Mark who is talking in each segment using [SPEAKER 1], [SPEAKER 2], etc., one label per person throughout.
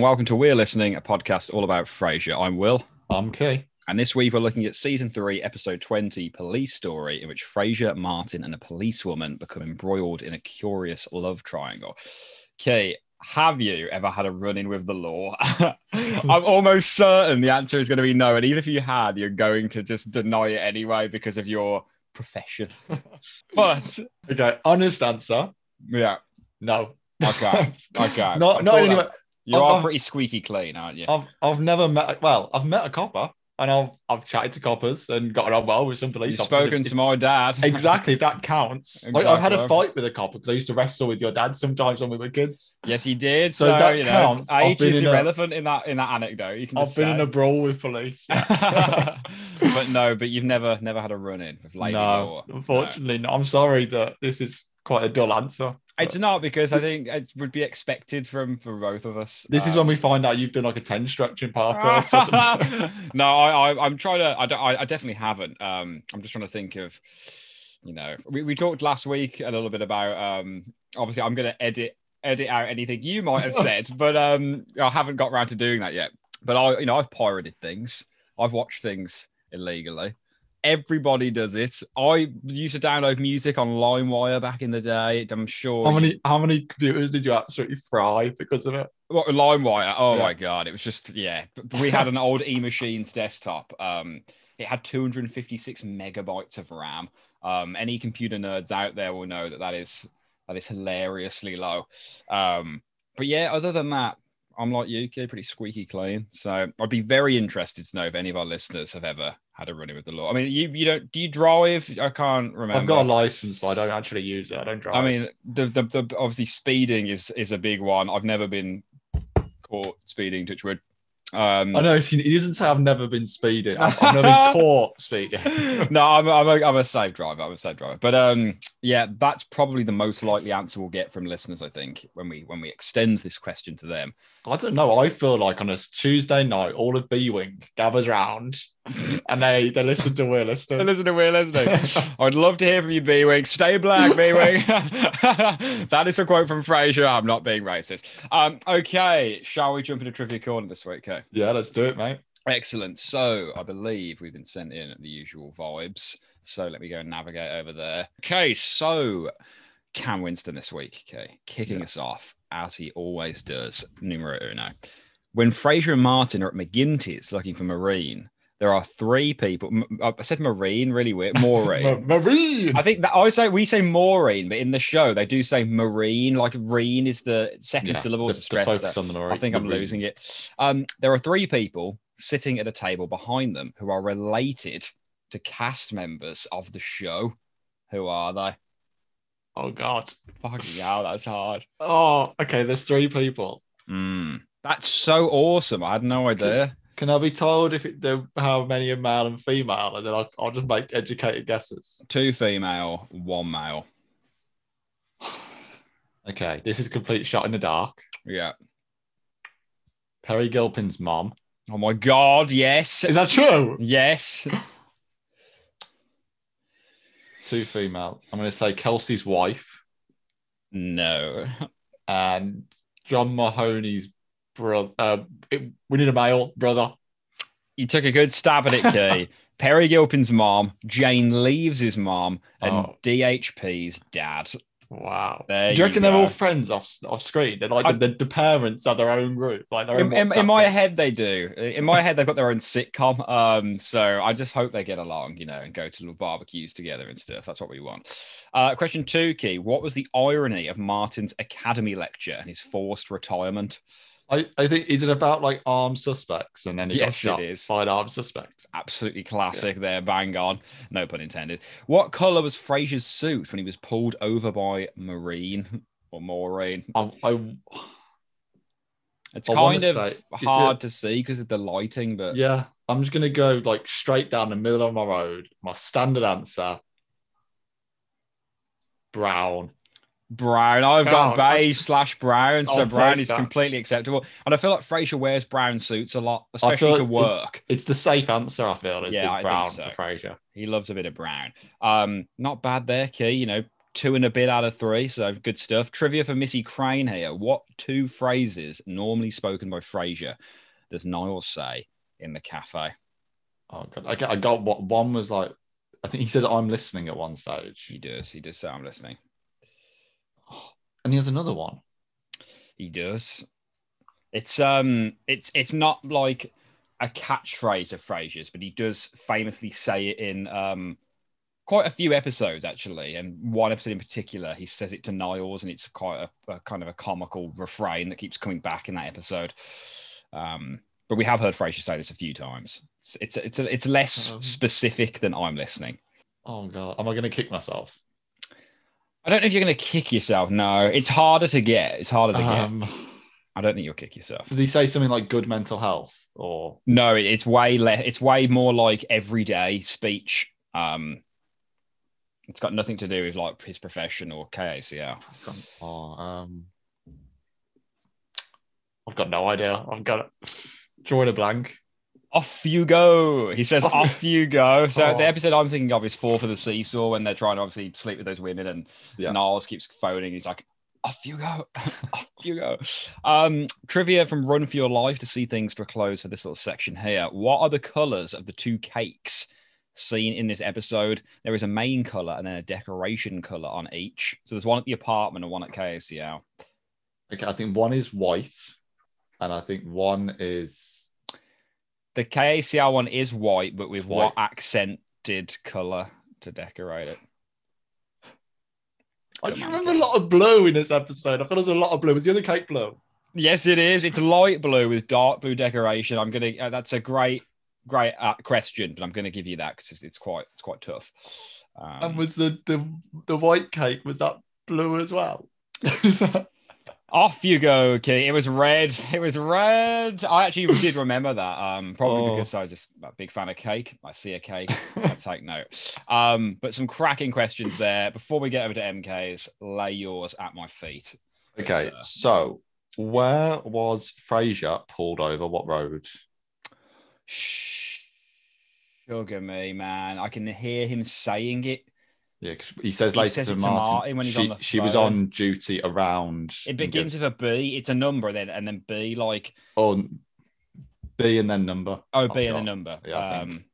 [SPEAKER 1] and welcome to We're Listening, a podcast all about Frasier. I'm Will,
[SPEAKER 2] I'm Key.
[SPEAKER 1] and this week we're looking at season three, episode 20, Police Story, in which Frasier, Martin, and a policewoman become embroiled in a curious love triangle. Okay, have you ever had a run in with the law? I'm almost certain the answer is going to be no. And even if you had, you're going to just deny it anyway because of your profession. but
[SPEAKER 2] Okay, honest answer.
[SPEAKER 1] yeah,
[SPEAKER 2] No.
[SPEAKER 1] okay, okay.
[SPEAKER 2] Not not anyway.
[SPEAKER 1] You
[SPEAKER 2] I've-
[SPEAKER 1] are pretty squeaky clean, aren't you?
[SPEAKER 2] I've I've never met well, I've met a copper and I've I've chatted to coppers and gotten on well with some police
[SPEAKER 1] You've
[SPEAKER 2] officers.
[SPEAKER 1] spoken to my dad.
[SPEAKER 2] Exactly, that counts. Like, I've had a fight with a copper because I used to wrestle with your dad sometimes when we were kids.
[SPEAKER 1] Yes, he did. So,
[SPEAKER 2] So that
[SPEAKER 1] you know,
[SPEAKER 2] counts.
[SPEAKER 1] Age is
[SPEAKER 2] in a-
[SPEAKER 1] irrelevant in that in that anecdote. You can
[SPEAKER 2] I've been in a brawl with police.
[SPEAKER 1] but no, but you've never never had a run in with lady
[SPEAKER 2] no,
[SPEAKER 1] law.
[SPEAKER 2] unfortunately, no. I'm sorry that this is quite a dull answer.
[SPEAKER 1] It's not because I think it would be expected from for both of us.
[SPEAKER 2] This is
[SPEAKER 1] Um,
[SPEAKER 2] when we find out you've done like a 10 stretch in Parkhurst
[SPEAKER 1] no, I, I I'm trying to. I, don't, I I definitely haven't. Um, I'm just trying to think of, you know, we, we talked last week a little bit about. Um, obviously, I'm going to edit edit out anything you might have said, but um, I haven't got around to doing that yet. But I, you know, I've pirated things. I've watched things illegally. Everybody does it. I used to download music on LimeWire back in the day. I'm sure.
[SPEAKER 2] How many how many computers did you absolutely fry because of it?
[SPEAKER 1] what LimeWire? Oh
[SPEAKER 2] Yeah.
[SPEAKER 1] my god, it was just yeah. We had an old E Machines desktop. Um, it had 256 megabytes of RAM. Um, any computer nerds out there will know that that is that is hilariously low. Um, but yeah, other than that, I'm like you, pretty squeaky clean. So I'd be very interested to know if any of our listeners have ever had a run in with the law. I mean, you you don't do you drive? I can't remember.
[SPEAKER 2] I've got a license, but I don't actually use it. I don't drive.
[SPEAKER 1] I mean, the, the the obviously speeding is is a big one. I've never been caught speeding. Touchwood. Um,
[SPEAKER 2] I know he doesn't say I've never been speeding. I've, I've never been caught speeding.
[SPEAKER 1] no, I'm a, I'm a I'm a safe driver. I'm a safe driver. But um, yeah, that's probably the most likely answer we'll get from listeners. I think when we when we extend this question to them.
[SPEAKER 2] I don't know. I feel like on a Tuesday night, all of B Wing gathers round and they they listen to We're Listening.
[SPEAKER 1] Listen to We're Listening. I'd love to hear from you, B Wing. Stay black, B Wing. that is a quote from Frasier. I'm not being racist. Um, okay, shall we jump into trivia corner this week? Okay.
[SPEAKER 2] Yeah, let's do it, mate.
[SPEAKER 1] Excellent. So I believe we've been sent in the usual vibes. So let me go and navigate over there. Okay, so Cam Winston this week, okay, kicking
[SPEAKER 2] Yeah.
[SPEAKER 1] us off as he always does. Numero uno. When Frasier and Martin are at McGinty's looking for Marine, there are three people. I said Marine, really weird. Maureen.
[SPEAKER 2] Ma- Marine.
[SPEAKER 1] I think that I say we say Maureen, but in the show they do say Marine. Like Reen is the second
[SPEAKER 2] Yeah,
[SPEAKER 1] syllable.
[SPEAKER 2] the, the
[SPEAKER 1] stress
[SPEAKER 2] focus on the
[SPEAKER 1] I
[SPEAKER 2] Marine.
[SPEAKER 1] think I'm
[SPEAKER 2] Marine.
[SPEAKER 1] losing it. Um, there are three people sitting at a table behind them who are related to cast members of the show. Who are they?
[SPEAKER 2] Oh God.
[SPEAKER 1] Fucking hell, that's hard.
[SPEAKER 2] Oh, okay. There's three people.
[SPEAKER 1] Mm, that's so awesome. I had no idea.
[SPEAKER 2] Can I be told if it, the, how many are male and female, and then I'll, I'll just make educated guesses.
[SPEAKER 1] Two female, one male.
[SPEAKER 2] Okay, this is a complete shot in the dark.
[SPEAKER 1] Yeah.
[SPEAKER 2] Peri Gilpin's mom.
[SPEAKER 1] Oh my god, yes.
[SPEAKER 2] Is that true?
[SPEAKER 1] Yes.
[SPEAKER 2] Two female. I'm going to say Kelsey's wife
[SPEAKER 1] No.
[SPEAKER 2] and John Mahoney's brother. Uh, it- we need a male brother.
[SPEAKER 1] You took a good stab at it, Key. Peri Gilpin's mom, Jane Leeves his mom, and
[SPEAKER 2] Oh.
[SPEAKER 1] DHP's dad.
[SPEAKER 2] Wow.
[SPEAKER 1] There
[SPEAKER 2] Do you
[SPEAKER 1] you
[SPEAKER 2] reckon they're all friends off off screen? They're like
[SPEAKER 1] I-
[SPEAKER 2] the, the parents are their own group. Like they're
[SPEAKER 1] In, in, in my head, they do. In my head, they've got their own sitcom. Um, so I just hope they get along, you know, and go to little barbecues together and stuff. That's what we want. Uh, question two, Key. What was the irony of Martin's academy lecture and his forced retirement?
[SPEAKER 2] I, I think is it about like armed suspects and then he
[SPEAKER 1] Yes, it is.
[SPEAKER 2] by an armed suspect.
[SPEAKER 1] Absolutely classic there, bang on. No pun intended. What color was Frasier's suit when he was pulled over by Marine or Maureen?
[SPEAKER 2] I, I
[SPEAKER 1] It's
[SPEAKER 2] I
[SPEAKER 1] kind of
[SPEAKER 2] say,
[SPEAKER 1] hard
[SPEAKER 2] it-
[SPEAKER 1] to see because of the lighting, but
[SPEAKER 2] yeah, I'm just gonna go like straight down the middle of my road. My standard answer: brown.
[SPEAKER 1] Brown. I've got beige slash brown, so
[SPEAKER 2] I'll
[SPEAKER 1] brown is
[SPEAKER 2] that.
[SPEAKER 1] completely acceptable. And I feel like Frasier wears brown suits a lot, especially to
[SPEAKER 2] it-
[SPEAKER 1] work.
[SPEAKER 2] It's the safe answer. I feel is,
[SPEAKER 1] Yeah,
[SPEAKER 2] is brown
[SPEAKER 1] so.
[SPEAKER 2] for Frasier.
[SPEAKER 1] He loves a bit of brown. Um, not bad there, Key. You know, two and a bit out of three. So good stuff. Trivia for Missy Crane here. What two phrases normally spoken by Frasier does Niles say in the cafe?
[SPEAKER 2] Oh god, I got, I got what one was like. I think he says I'm listening at one stage,
[SPEAKER 1] He does. He does say I'm listening.
[SPEAKER 2] And he has another one.
[SPEAKER 1] He does. It's um it's it's not like a catchphrase of Frasier's, but he does famously say it in um quite a few episodes actually, and one episode in particular, he says it to Niles, and it's quite a, a kind of a comical refrain that keeps coming back in that episode. Um, but we have heard Frasier say this a few times. It's it's it's, it's less
[SPEAKER 2] Um.
[SPEAKER 1] specific than I'm listening.
[SPEAKER 2] Oh god, am I going to kick myself?
[SPEAKER 1] I don't know if you're going to kick yourself. No, it's harder to get. It's harder to get.
[SPEAKER 2] Um,
[SPEAKER 1] I don't think you'll kick yourself.
[SPEAKER 2] does he say something like good mental health or
[SPEAKER 1] No, it's way less. It's way more like everyday speech. Um, it's got nothing to do with like his profession or KACL.
[SPEAKER 2] oh, um, I've got no idea. I've got drawing a blank.
[SPEAKER 1] Off you go. He says,
[SPEAKER 2] Off-
[SPEAKER 1] "Off you go." So
[SPEAKER 2] Oh.
[SPEAKER 1] the episode I'm thinking of is Four for the Seesaw when they're trying to obviously sleep with those women, and
[SPEAKER 2] Yeah.
[SPEAKER 1] Niles keeps phoning. He's like, "Off you go, off you go." Um, trivia from Run for Your Life to see things to a close for this little section here. What are the colors of the two cakes seen in this episode? There is a main color and then a decoration color on each. So there's one at the apartment and one at KACL.
[SPEAKER 2] Okay, I think one is white, and I think one is
[SPEAKER 1] The KACL one is white, but with what accented color to decorate it?
[SPEAKER 2] I just remember a lot of blue in this episode. I thought there was a lot of blue. Was the other cake blue?
[SPEAKER 1] Yes, it is. It's light blue with dark blue decoration. I'm gonna. Uh, that's a great, great uh, question, but I'm gonna give you that because it's, it's quite, it's quite tough. Um,
[SPEAKER 2] And was the the the white cake was that blue as well?
[SPEAKER 1] Off you go, Kitty. It was red. It was red. I actually did remember that. Um, probably
[SPEAKER 2] Oh.
[SPEAKER 1] because I just a big fan of cake. I see a cake, I take note. Um, but some cracking questions there. Before we get over to MK's, lay yours at my feet.
[SPEAKER 2] okay,
[SPEAKER 1] So-
[SPEAKER 2] so where was Frasier pulled over? What road?
[SPEAKER 1] Sugar me, man. I can hear him saying it.
[SPEAKER 2] Yeah, he says
[SPEAKER 1] He
[SPEAKER 2] later
[SPEAKER 1] says
[SPEAKER 2] to,
[SPEAKER 1] it to
[SPEAKER 2] Martin,
[SPEAKER 1] Martin when he's
[SPEAKER 2] she,
[SPEAKER 1] on the
[SPEAKER 2] she was on duty around.
[SPEAKER 1] It begins with a B. It's a number then, and then B like
[SPEAKER 2] oh B and then number.
[SPEAKER 1] oh B and the number.
[SPEAKER 2] yeah, I think.
[SPEAKER 1] um,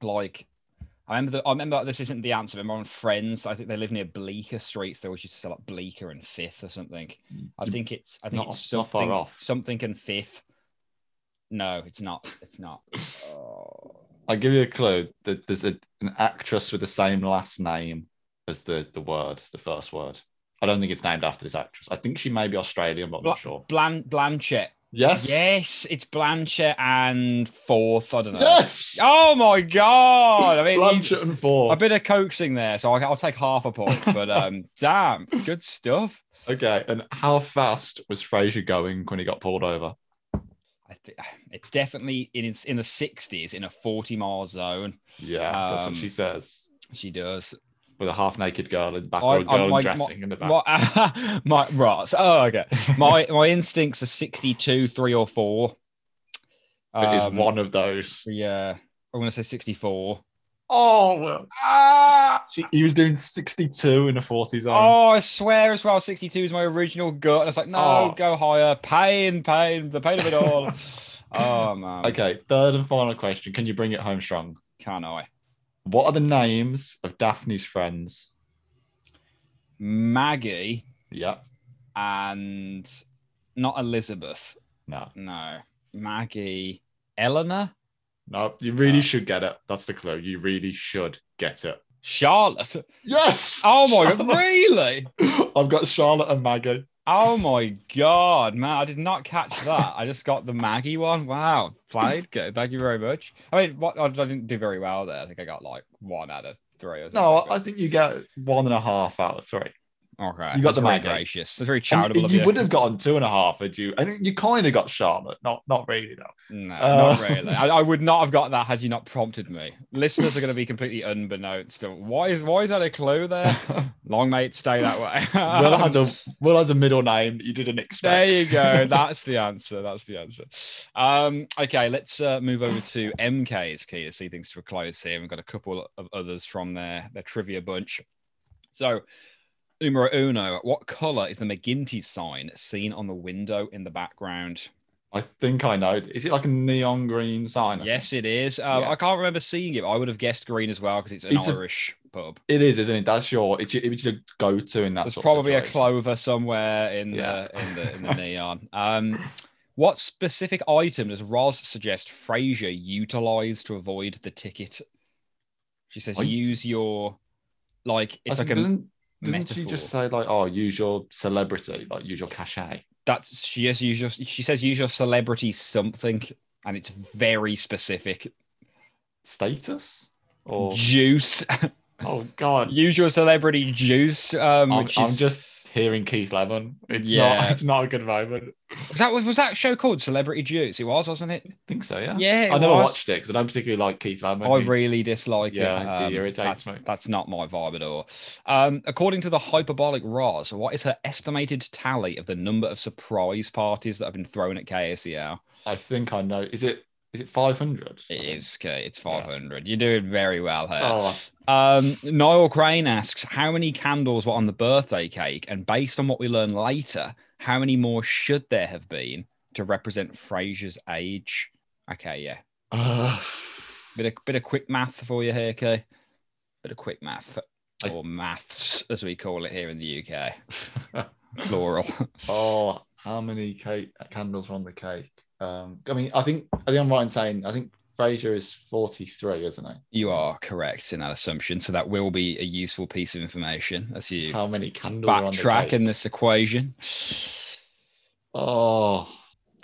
[SPEAKER 1] like I remember. The, I remember this isn't the answer. I remember on Friends. I think they live near Bleecker Street. So they always used to sell like Bleecker and Fifth or something. I think it's. I think
[SPEAKER 2] not-
[SPEAKER 1] it's
[SPEAKER 2] not far
[SPEAKER 1] something.
[SPEAKER 2] off.
[SPEAKER 1] Something and Fifth. No, it's not. It's not. Oh.
[SPEAKER 2] I'll give you a clue. That there's a, an actress with the same last name as the the word, the first word. I don't think it's named after this actress. I think she may be Australian, but I'm
[SPEAKER 1] Bla-
[SPEAKER 2] not sure.
[SPEAKER 1] Blan- Blanchett.
[SPEAKER 2] Yes.
[SPEAKER 1] Yes, it's Blanchett and Fourth. I don't know.
[SPEAKER 2] Yes.
[SPEAKER 1] Oh my god! I mean,
[SPEAKER 2] Blanchett and four.
[SPEAKER 1] a bit of coaxing there, so I'll, I'll take half a point. But um, damn, good stuff.
[SPEAKER 2] Okay. And how fast was Frasier going when he got pulled over?
[SPEAKER 1] I it's definitely in its in the sixties in a forty mile zone.
[SPEAKER 2] Yeah, that's
[SPEAKER 1] Um,
[SPEAKER 2] what she says.
[SPEAKER 1] She does.
[SPEAKER 2] With a half naked girl in the back
[SPEAKER 1] I-
[SPEAKER 2] or a
[SPEAKER 1] I-
[SPEAKER 2] girl
[SPEAKER 1] my-
[SPEAKER 2] in dressing in the back.
[SPEAKER 1] My, my right. Oh, okay. My my instincts are sixty two, three or four.
[SPEAKER 2] it is
[SPEAKER 1] Um,
[SPEAKER 2] one of those.
[SPEAKER 1] Yeah, I'm gonna say sixty four.
[SPEAKER 2] Oh, well.
[SPEAKER 1] Ah!
[SPEAKER 2] She, he was doing 62 in a 40 zone.
[SPEAKER 1] Oh, I swear as well, 62 is my original gut. And was like, no,
[SPEAKER 2] Oh.
[SPEAKER 1] go higher. Pain, pain, the pain of it all. oh, man.
[SPEAKER 2] Okay, third and final question. Can you bring it home strong?
[SPEAKER 1] Can I?
[SPEAKER 2] What are the names of Daphne's friends?
[SPEAKER 1] Maggie
[SPEAKER 2] Yep.
[SPEAKER 1] and not Elizabeth.
[SPEAKER 2] No.
[SPEAKER 1] No. Maggie. Eleanor?
[SPEAKER 2] No, you really
[SPEAKER 1] Uh,
[SPEAKER 2] should get it. That's the clue. You really should get it.
[SPEAKER 1] Charlotte.
[SPEAKER 2] Yes.
[SPEAKER 1] Oh, my God. Really?
[SPEAKER 2] I've got Charlotte and Maggie.
[SPEAKER 1] Oh, my God, man. I did not catch that. I just got the Maggie one. Wow. Played good. Thank you very much. I mean, what I didn't do very well there. I think I got like one out of three or something.
[SPEAKER 2] No, I think you get one and a half out of three.
[SPEAKER 1] Okay.
[SPEAKER 2] You got
[SPEAKER 1] That's
[SPEAKER 2] the
[SPEAKER 1] very
[SPEAKER 2] Maggie.
[SPEAKER 1] gracious. That's very charitable of
[SPEAKER 2] you
[SPEAKER 1] you.
[SPEAKER 2] would have gotten two and a half, had you? And you kind of got Charlotte. Not, not really though.
[SPEAKER 1] No,
[SPEAKER 2] Uh,
[SPEAKER 1] not really. I, I would not have got that had you not prompted me. Listeners are going to be completely unbeknownst. Why is why is that a clue there? Long may it stay that way.
[SPEAKER 2] Will has a Will has a middle name that you didn't expect.
[SPEAKER 1] there you go. That's the answer. That's the answer. Um, okay, let's uh, move over to MK's key to see things to a close here. We've got a couple of others from their their trivia bunch. So, numero uno, what color is the McGinty sign seen on the window in the background?
[SPEAKER 2] I think I know. Is it like a neon green sign?
[SPEAKER 1] Yes, it is. Um,
[SPEAKER 2] Yeah.
[SPEAKER 1] I can't remember seeing it. I would have guessed green as well because it's an
[SPEAKER 2] It's a-
[SPEAKER 1] Irish pub.
[SPEAKER 2] It is, isn't it? That's your. It's your, it's your go-to in that.
[SPEAKER 1] There's probably a clover somewhere in
[SPEAKER 2] Yeah.
[SPEAKER 1] the in the in the neon. Um, what specific item does Roz suggest Frasier utilize to avoid the ticket? She says,
[SPEAKER 2] What?
[SPEAKER 1] use your like it's
[SPEAKER 2] I
[SPEAKER 1] like a
[SPEAKER 2] doesn't, doesn't she just say like, oh, use your celebrity, like use your cachet?
[SPEAKER 1] that's she just use your she says use your celebrity something and it's very specific.
[SPEAKER 2] status or
[SPEAKER 1] Juice.
[SPEAKER 2] oh god
[SPEAKER 1] use your celebrity juice. Um
[SPEAKER 2] I'm,
[SPEAKER 1] which
[SPEAKER 2] I'm
[SPEAKER 1] is
[SPEAKER 2] just hearing keith lemon it's
[SPEAKER 1] Yeah.
[SPEAKER 2] not it's not a good moment
[SPEAKER 1] was that was that show called Celebrity Juice? It was, wasn't it?
[SPEAKER 2] I think so yeah
[SPEAKER 1] Yeah,
[SPEAKER 2] i never
[SPEAKER 1] was.
[SPEAKER 2] watched it because i don't particularly like keith lemon
[SPEAKER 1] I
[SPEAKER 2] He-
[SPEAKER 1] really dislike
[SPEAKER 2] Yeah,
[SPEAKER 1] it.
[SPEAKER 2] it
[SPEAKER 1] Um,
[SPEAKER 2] irritates
[SPEAKER 1] that's,
[SPEAKER 2] me.
[SPEAKER 1] that's not my vibe at all. Um, according to the hyperbolic Roz, what is her estimated tally of the number of surprise parties that have been thrown at KACL?
[SPEAKER 2] i think i know is it is it 500
[SPEAKER 1] It is okay. It's 500. You're doing very well here.
[SPEAKER 2] oh
[SPEAKER 1] Um, Niles Crane asks, how many candles were on the birthday cake? And based on what we learn later, how many more should there have been to represent Frasier's age? Okay, yeah.
[SPEAKER 2] uh,
[SPEAKER 1] Bit of, bit of quick math for you here, Kay. Bit of quick math,
[SPEAKER 2] I-
[SPEAKER 1] or maths, as we call it here in the UK. Plural.
[SPEAKER 2] oh how many cake candles are on the cake um i mean i think i think i'm right in saying i think Frasier is 43 isn't he
[SPEAKER 1] you are correct in that assumption. So that will be a useful piece of information as you
[SPEAKER 2] how many candles are on the
[SPEAKER 1] backtrack in this equation.
[SPEAKER 2] Oh,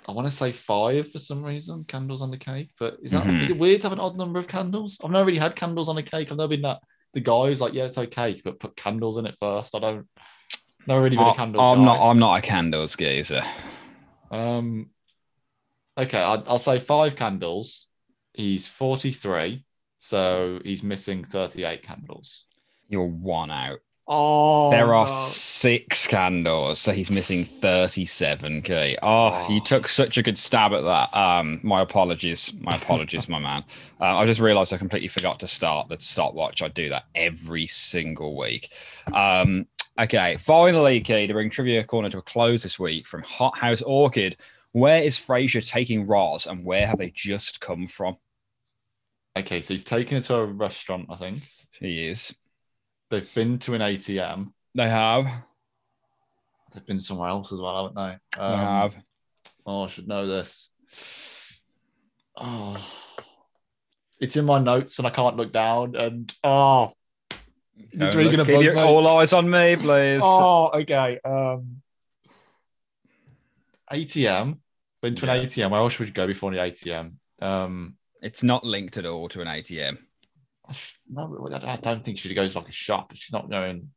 [SPEAKER 2] I want to say five for some reason. Candles on the cake, but is that is
[SPEAKER 1] Mhm.
[SPEAKER 2] it weird to have an odd number of candles? I've never really had candles on a cake. I've never been that the guy who's like, yeah, it's okay, but put candles in it first. I don't. Never really been a
[SPEAKER 1] I-
[SPEAKER 2] candles
[SPEAKER 1] I'm
[SPEAKER 2] guy.
[SPEAKER 1] not. I'm not a candles geezer.
[SPEAKER 2] Um. Okay, I'll, I'll say five candles. He's forty-three, so he's missing thirty-eight candles.
[SPEAKER 1] You're one out.
[SPEAKER 2] Oh,
[SPEAKER 1] there are
[SPEAKER 2] no.
[SPEAKER 1] six candles, so he's missing 37k. Oh, you
[SPEAKER 2] Oh.
[SPEAKER 1] took such a good stab at that. Um, my apologies. My apologies, my man. Uh, I just realized I completely forgot to start the stopwatch. I do that every single week. Um, okay, finally, Key, to bring Trivia Corner to a close this week from Hot House Orchid. Where is Frasier taking Roz and where have they just come from?
[SPEAKER 2] Okay, so he's taken it to a restaurant. I think
[SPEAKER 1] He is.
[SPEAKER 2] they've been to an ATM.
[SPEAKER 1] They have.
[SPEAKER 2] They've been somewhere else as well, haven't they?
[SPEAKER 1] They
[SPEAKER 2] Um,
[SPEAKER 1] have.
[SPEAKER 2] Oh, I should know this. Oh, it's in my notes and I can't look down. And oh, it's really gonna bug
[SPEAKER 1] your-
[SPEAKER 2] me.
[SPEAKER 1] all eyes on me, please.
[SPEAKER 2] oh, okay. Um, ATM. Been to an
[SPEAKER 1] Yeah.
[SPEAKER 2] ATM. Where else would you go before the ATM? Um,
[SPEAKER 1] It's not linked at all to an ATM.
[SPEAKER 2] I no, I don't think she goes like a shop. She's not going.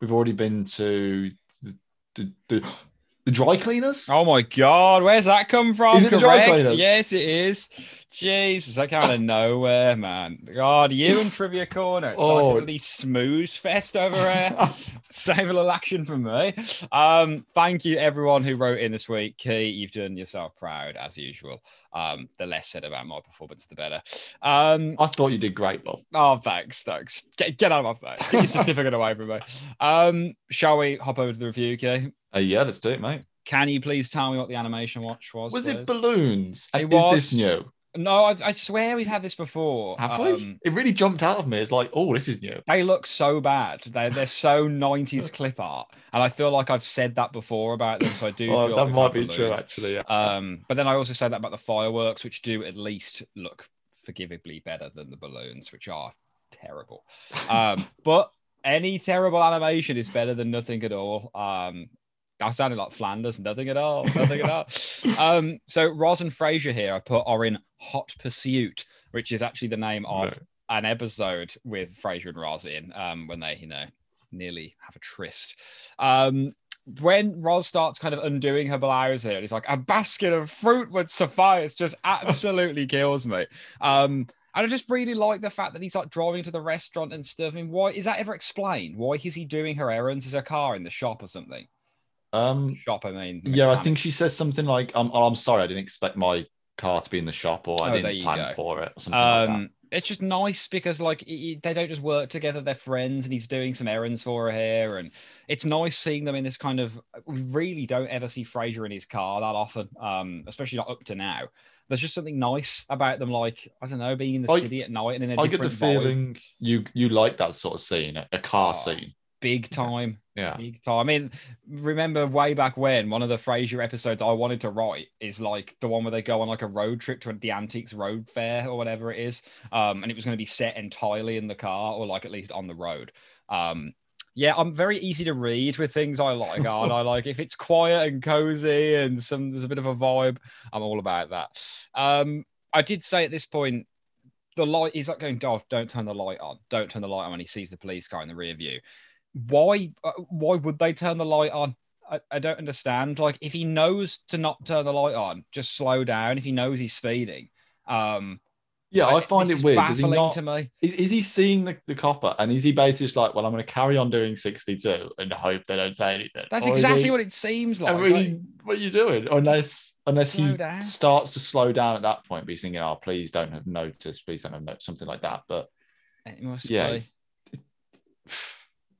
[SPEAKER 2] We've already been to the the, the, the dry cleaners.
[SPEAKER 1] Oh my god, where's that come from?
[SPEAKER 2] Is it the dry cleaners?
[SPEAKER 1] Yes, it is. Jesus, that came out of nowhere, man. God, you and Trivia Corner. It's
[SPEAKER 2] Oh.
[SPEAKER 1] like a really smooth fest over here. Save a little action for me. Um, thank you everyone who wrote in this week. Key, you've done yourself proud as usual. Um, the less said about my performance, the better. Um,
[SPEAKER 2] I thought you did great, love.
[SPEAKER 1] Oh, thanks, thanks. Get, get out of my face. Get your certificate away from me. Um, shall we hop over to the review, Kay?
[SPEAKER 2] Uh, yeah, let's do it, mate.
[SPEAKER 1] Can you please tell me what the animation watch was?
[SPEAKER 2] Was
[SPEAKER 1] please?
[SPEAKER 2] it balloons?
[SPEAKER 1] It
[SPEAKER 2] Is
[SPEAKER 1] was.
[SPEAKER 2] this new?
[SPEAKER 1] No, I, I swear we've had this before.
[SPEAKER 2] Have
[SPEAKER 1] Um,
[SPEAKER 2] we? It really jumped out of me. It's like, oh, this is new.
[SPEAKER 1] They look so bad. They're, they're so 90s clip art. And I feel like I've said that before about them. So I do
[SPEAKER 2] Oh,
[SPEAKER 1] feel
[SPEAKER 2] that
[SPEAKER 1] like
[SPEAKER 2] might be true, actually. Yeah.
[SPEAKER 1] Um, but then I also said that about the fireworks, which do at least look forgivably better than the balloons, which are terrible. Um, but any terrible animation is better than nothing at all. Um, I sounded like Flanders, nothing at all, nothing at all. Um, so Roz and Frasier here I put are in Hot Pursuit, which is actually the name of an episode with Frasier and Roz in um, when they, you know, nearly have a tryst. Um, when Roz starts kind of undoing her blouse here, and it's like a basket of fruit would suffice, just absolutely kills me. Um, and I just really like the fact that he's like driving to the restaurant and stuff. I mean, why is that ever explained? Why is he doing her errands? Is her car in the shop or something?
[SPEAKER 2] Um,
[SPEAKER 1] Shop, I mean.
[SPEAKER 2] yeah, I think she says something like, um, oh, "I'm sorry, I didn't expect my car to be in the shop, or I
[SPEAKER 1] Oh,
[SPEAKER 2] didn't plan
[SPEAKER 1] go.
[SPEAKER 2] for it, or something like
[SPEAKER 1] Um, it's just nice because like they don't just work together; they're friends, and he's doing some errands for her here, and it's nice seeing them in this kind of. We really don't ever see Frasier in his car that often, um, especially not up to now. There's just something nice about them, like I don't know, being in the
[SPEAKER 2] I-
[SPEAKER 1] city at night and in a
[SPEAKER 2] I get
[SPEAKER 1] different
[SPEAKER 2] the
[SPEAKER 1] vibe.
[SPEAKER 2] feeling you you like that sort of scene, a- a car
[SPEAKER 1] Oh.
[SPEAKER 2] scene.
[SPEAKER 1] Big time.
[SPEAKER 2] Yeah.
[SPEAKER 1] Big time. I mean, remember way back when one of the Frasier episodes I wanted to write is like the one where they go on like a road trip to the Antiques Road Fair or whatever it is. Um, and it was going to be set entirely in the car or like at least on the road. Um, yeah, I'm very easy to read with things I like. and I like if it's quiet and cozy and some there's a bit of a vibe, I'm all about that. Um, I did say at this point, the light he's like going, Dov, don't turn the light on. Don't turn the light on when he sees the police car in the rear view why uh, why would they turn the light on I, I don't understand like if he knows to not turn the light on just slow down if he knows he's speeding um
[SPEAKER 2] Yeah, I find
[SPEAKER 1] this
[SPEAKER 2] it
[SPEAKER 1] is
[SPEAKER 2] weird. Does he
[SPEAKER 1] baffling
[SPEAKER 2] not,
[SPEAKER 1] to me
[SPEAKER 2] is, is he seeing the, the copper and is he basically just like, well, I'm going to carry on doing 62 and hope they don't say anything?
[SPEAKER 1] that's
[SPEAKER 2] Or
[SPEAKER 1] exactly
[SPEAKER 2] he-
[SPEAKER 1] what it seems like,
[SPEAKER 2] I
[SPEAKER 1] like,
[SPEAKER 2] what are you doing? Unless unless he
[SPEAKER 1] down.
[SPEAKER 2] starts to slow down at that point, but he's thinking, oh, please don't have noticed, please don't have noticed, something like that. But yeah,
[SPEAKER 1] be.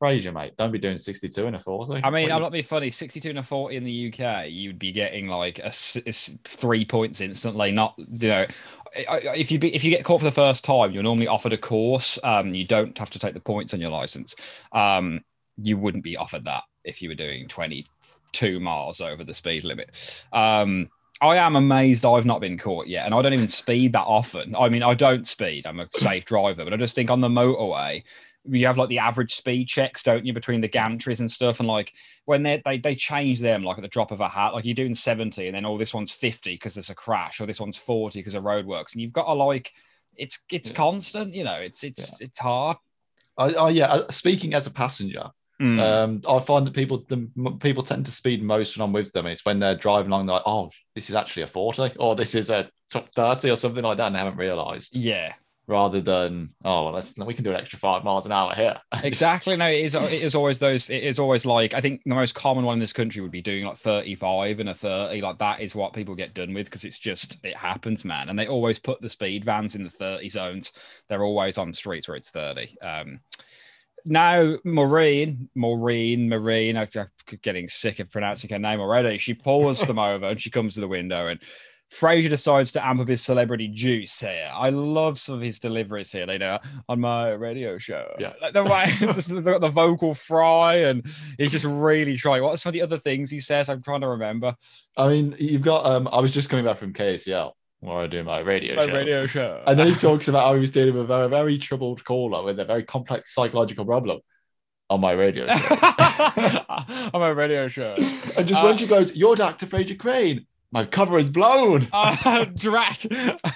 [SPEAKER 2] Frasier, mate, don't be doing 62 in a 40.
[SPEAKER 1] I mean, I'm not being funny. 62 and a 40 in the UK, you'd be getting like a, a three points instantly. Not, you know, if you be, if you get caught for the first time, you're normally offered a course. Um, you don't have to take the points on your license. Um, you wouldn't be offered that if you were doing 22 miles over the speed limit. Um, I am amazed I've not been caught yet, and I don't even speed that often. I mean, I don't speed. I'm a safe driver, but I just think on the motorway, you have like the average speed checks, don't you, between the gantries and stuff, and like when they they they change them like at the drop of a hat, like you're doing 70, and then oh this one's 50 because there's a crash, or this one's 40 because of roadworks, and you've got to like it's it's
[SPEAKER 2] Yeah.
[SPEAKER 1] constant, you know, it's it's it's hard.
[SPEAKER 2] I, oh yeah. uh, Speaking as a passenger,
[SPEAKER 1] Mm.
[SPEAKER 2] um, I find that people the people tend to speed most when I'm with them. It's when they're driving along, they're like, oh, this is actually a 40, or this is a top 30, or something like that, and they haven't realised.
[SPEAKER 1] yeah,
[SPEAKER 2] Rather than oh, well, let's we can do an extra five miles an hour here.
[SPEAKER 1] exactly. No, it is. It is always those. It is always like I think the most common one in this country would be doing like thirty-five and a thirty. Like that is what people get done with because it's just it happens, man. And they always put the speed vans in the thirty zones. They're always on streets where it's thirty. Um, now Maureen, Maureen, Maureen. I'm getting sick of pronouncing her name already. She pulls them over and she comes to the window and. Frasier decides to amp up his celebrity juice here. I love some of his deliveries here. They know on my radio show.
[SPEAKER 2] Yeah.
[SPEAKER 1] Like the way just they've got the vocal fry, and he's just really trying. What are some of the other things he says? I'm trying to remember.
[SPEAKER 2] I mean, you've got. Um, I was just coming back from KCL where I do my radio
[SPEAKER 1] My
[SPEAKER 2] show.
[SPEAKER 1] radio show.
[SPEAKER 2] And then he talks about how he was dealing with a very, very troubled caller with a very complex psychological problem on my radio show.
[SPEAKER 1] on my radio show.
[SPEAKER 2] and just
[SPEAKER 1] Uh,
[SPEAKER 2] when she goes, You're Dr. Frasier Crane, my cover is blown.
[SPEAKER 1] uh, drat.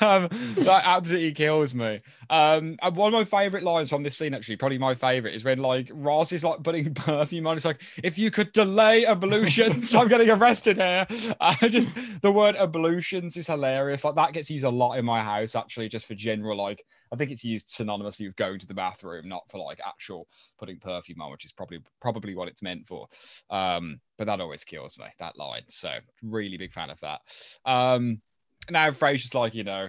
[SPEAKER 1] Um, that absolutely kills me. Um, and one of my favorite lines from this scene, actually, probably my favorite, is when like Roz is like putting perfume on. It's like, if you could delay ablutions, I'm getting arrested here. Uh, just the word ablutions is hilarious. Like that gets used a lot in my house, actually, just for general. Like, I think it's used synonymously with going to the bathroom, not for like actual putting perfume on, which is probably probably what it's meant for. Um, but that always kills me, that line. So really big fan of that. Um, now Frasier's like, you know,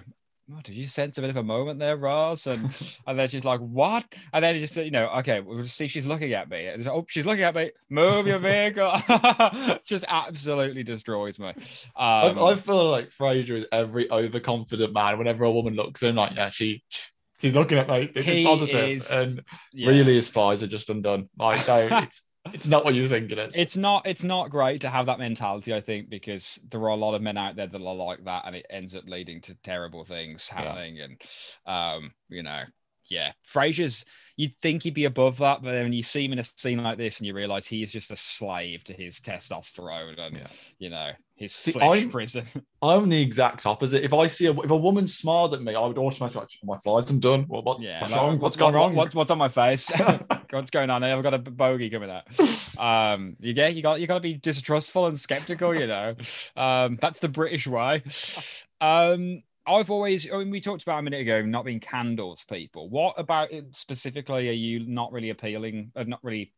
[SPEAKER 1] oh, did you sense a bit of a moment there, Roz? And and then she's like, what? And then he just, you know, okay, we'll see she's looking at me. And it's, oh, she's looking at me. Move your vehicle. just absolutely destroys me.
[SPEAKER 2] I,
[SPEAKER 1] Um,
[SPEAKER 2] I feel like Frasier is every overconfident man. Whenever a woman looks at him, like, yeah, she, she's looking at me. This is positive.
[SPEAKER 1] is-
[SPEAKER 2] and
[SPEAKER 1] yeah.
[SPEAKER 2] really, his thighs are just undone. Like, no, it's it's not what you think it is.
[SPEAKER 1] it's not it's not great to have that mentality i think because there are a lot of men out there that are like that and it ends up leading to terrible things
[SPEAKER 2] Yeah.
[SPEAKER 1] happening and um you know yeah Frasier's. you'd think he'd be above that but then when you see him in a scene like this and you realize he is just a slave to his testosterone and
[SPEAKER 2] Yeah.
[SPEAKER 1] you know his
[SPEAKER 2] See,
[SPEAKER 1] flesh
[SPEAKER 2] I'm-
[SPEAKER 1] prison
[SPEAKER 2] I'm the exact opposite. If I see a if a woman smiled at me, I would automatically like, my flies, I'm done. Well, what's,
[SPEAKER 1] yeah
[SPEAKER 2] what's
[SPEAKER 1] like,
[SPEAKER 2] wrong?
[SPEAKER 1] what's
[SPEAKER 2] gone
[SPEAKER 1] going on
[SPEAKER 2] wrong?
[SPEAKER 1] What, what's on my face what's going on i've got a bogey coming out um you get you got you got to be distrustful and skeptical you know um that's the british way um i've always I mean, we talked about a minute ago not being candles people what about it specifically are you not really appealing uh, not really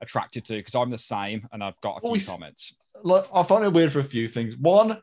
[SPEAKER 1] attracted to because i'm the same and i've got a few
[SPEAKER 2] Always-
[SPEAKER 1] comments
[SPEAKER 2] Look, I find it weird for a few things. One,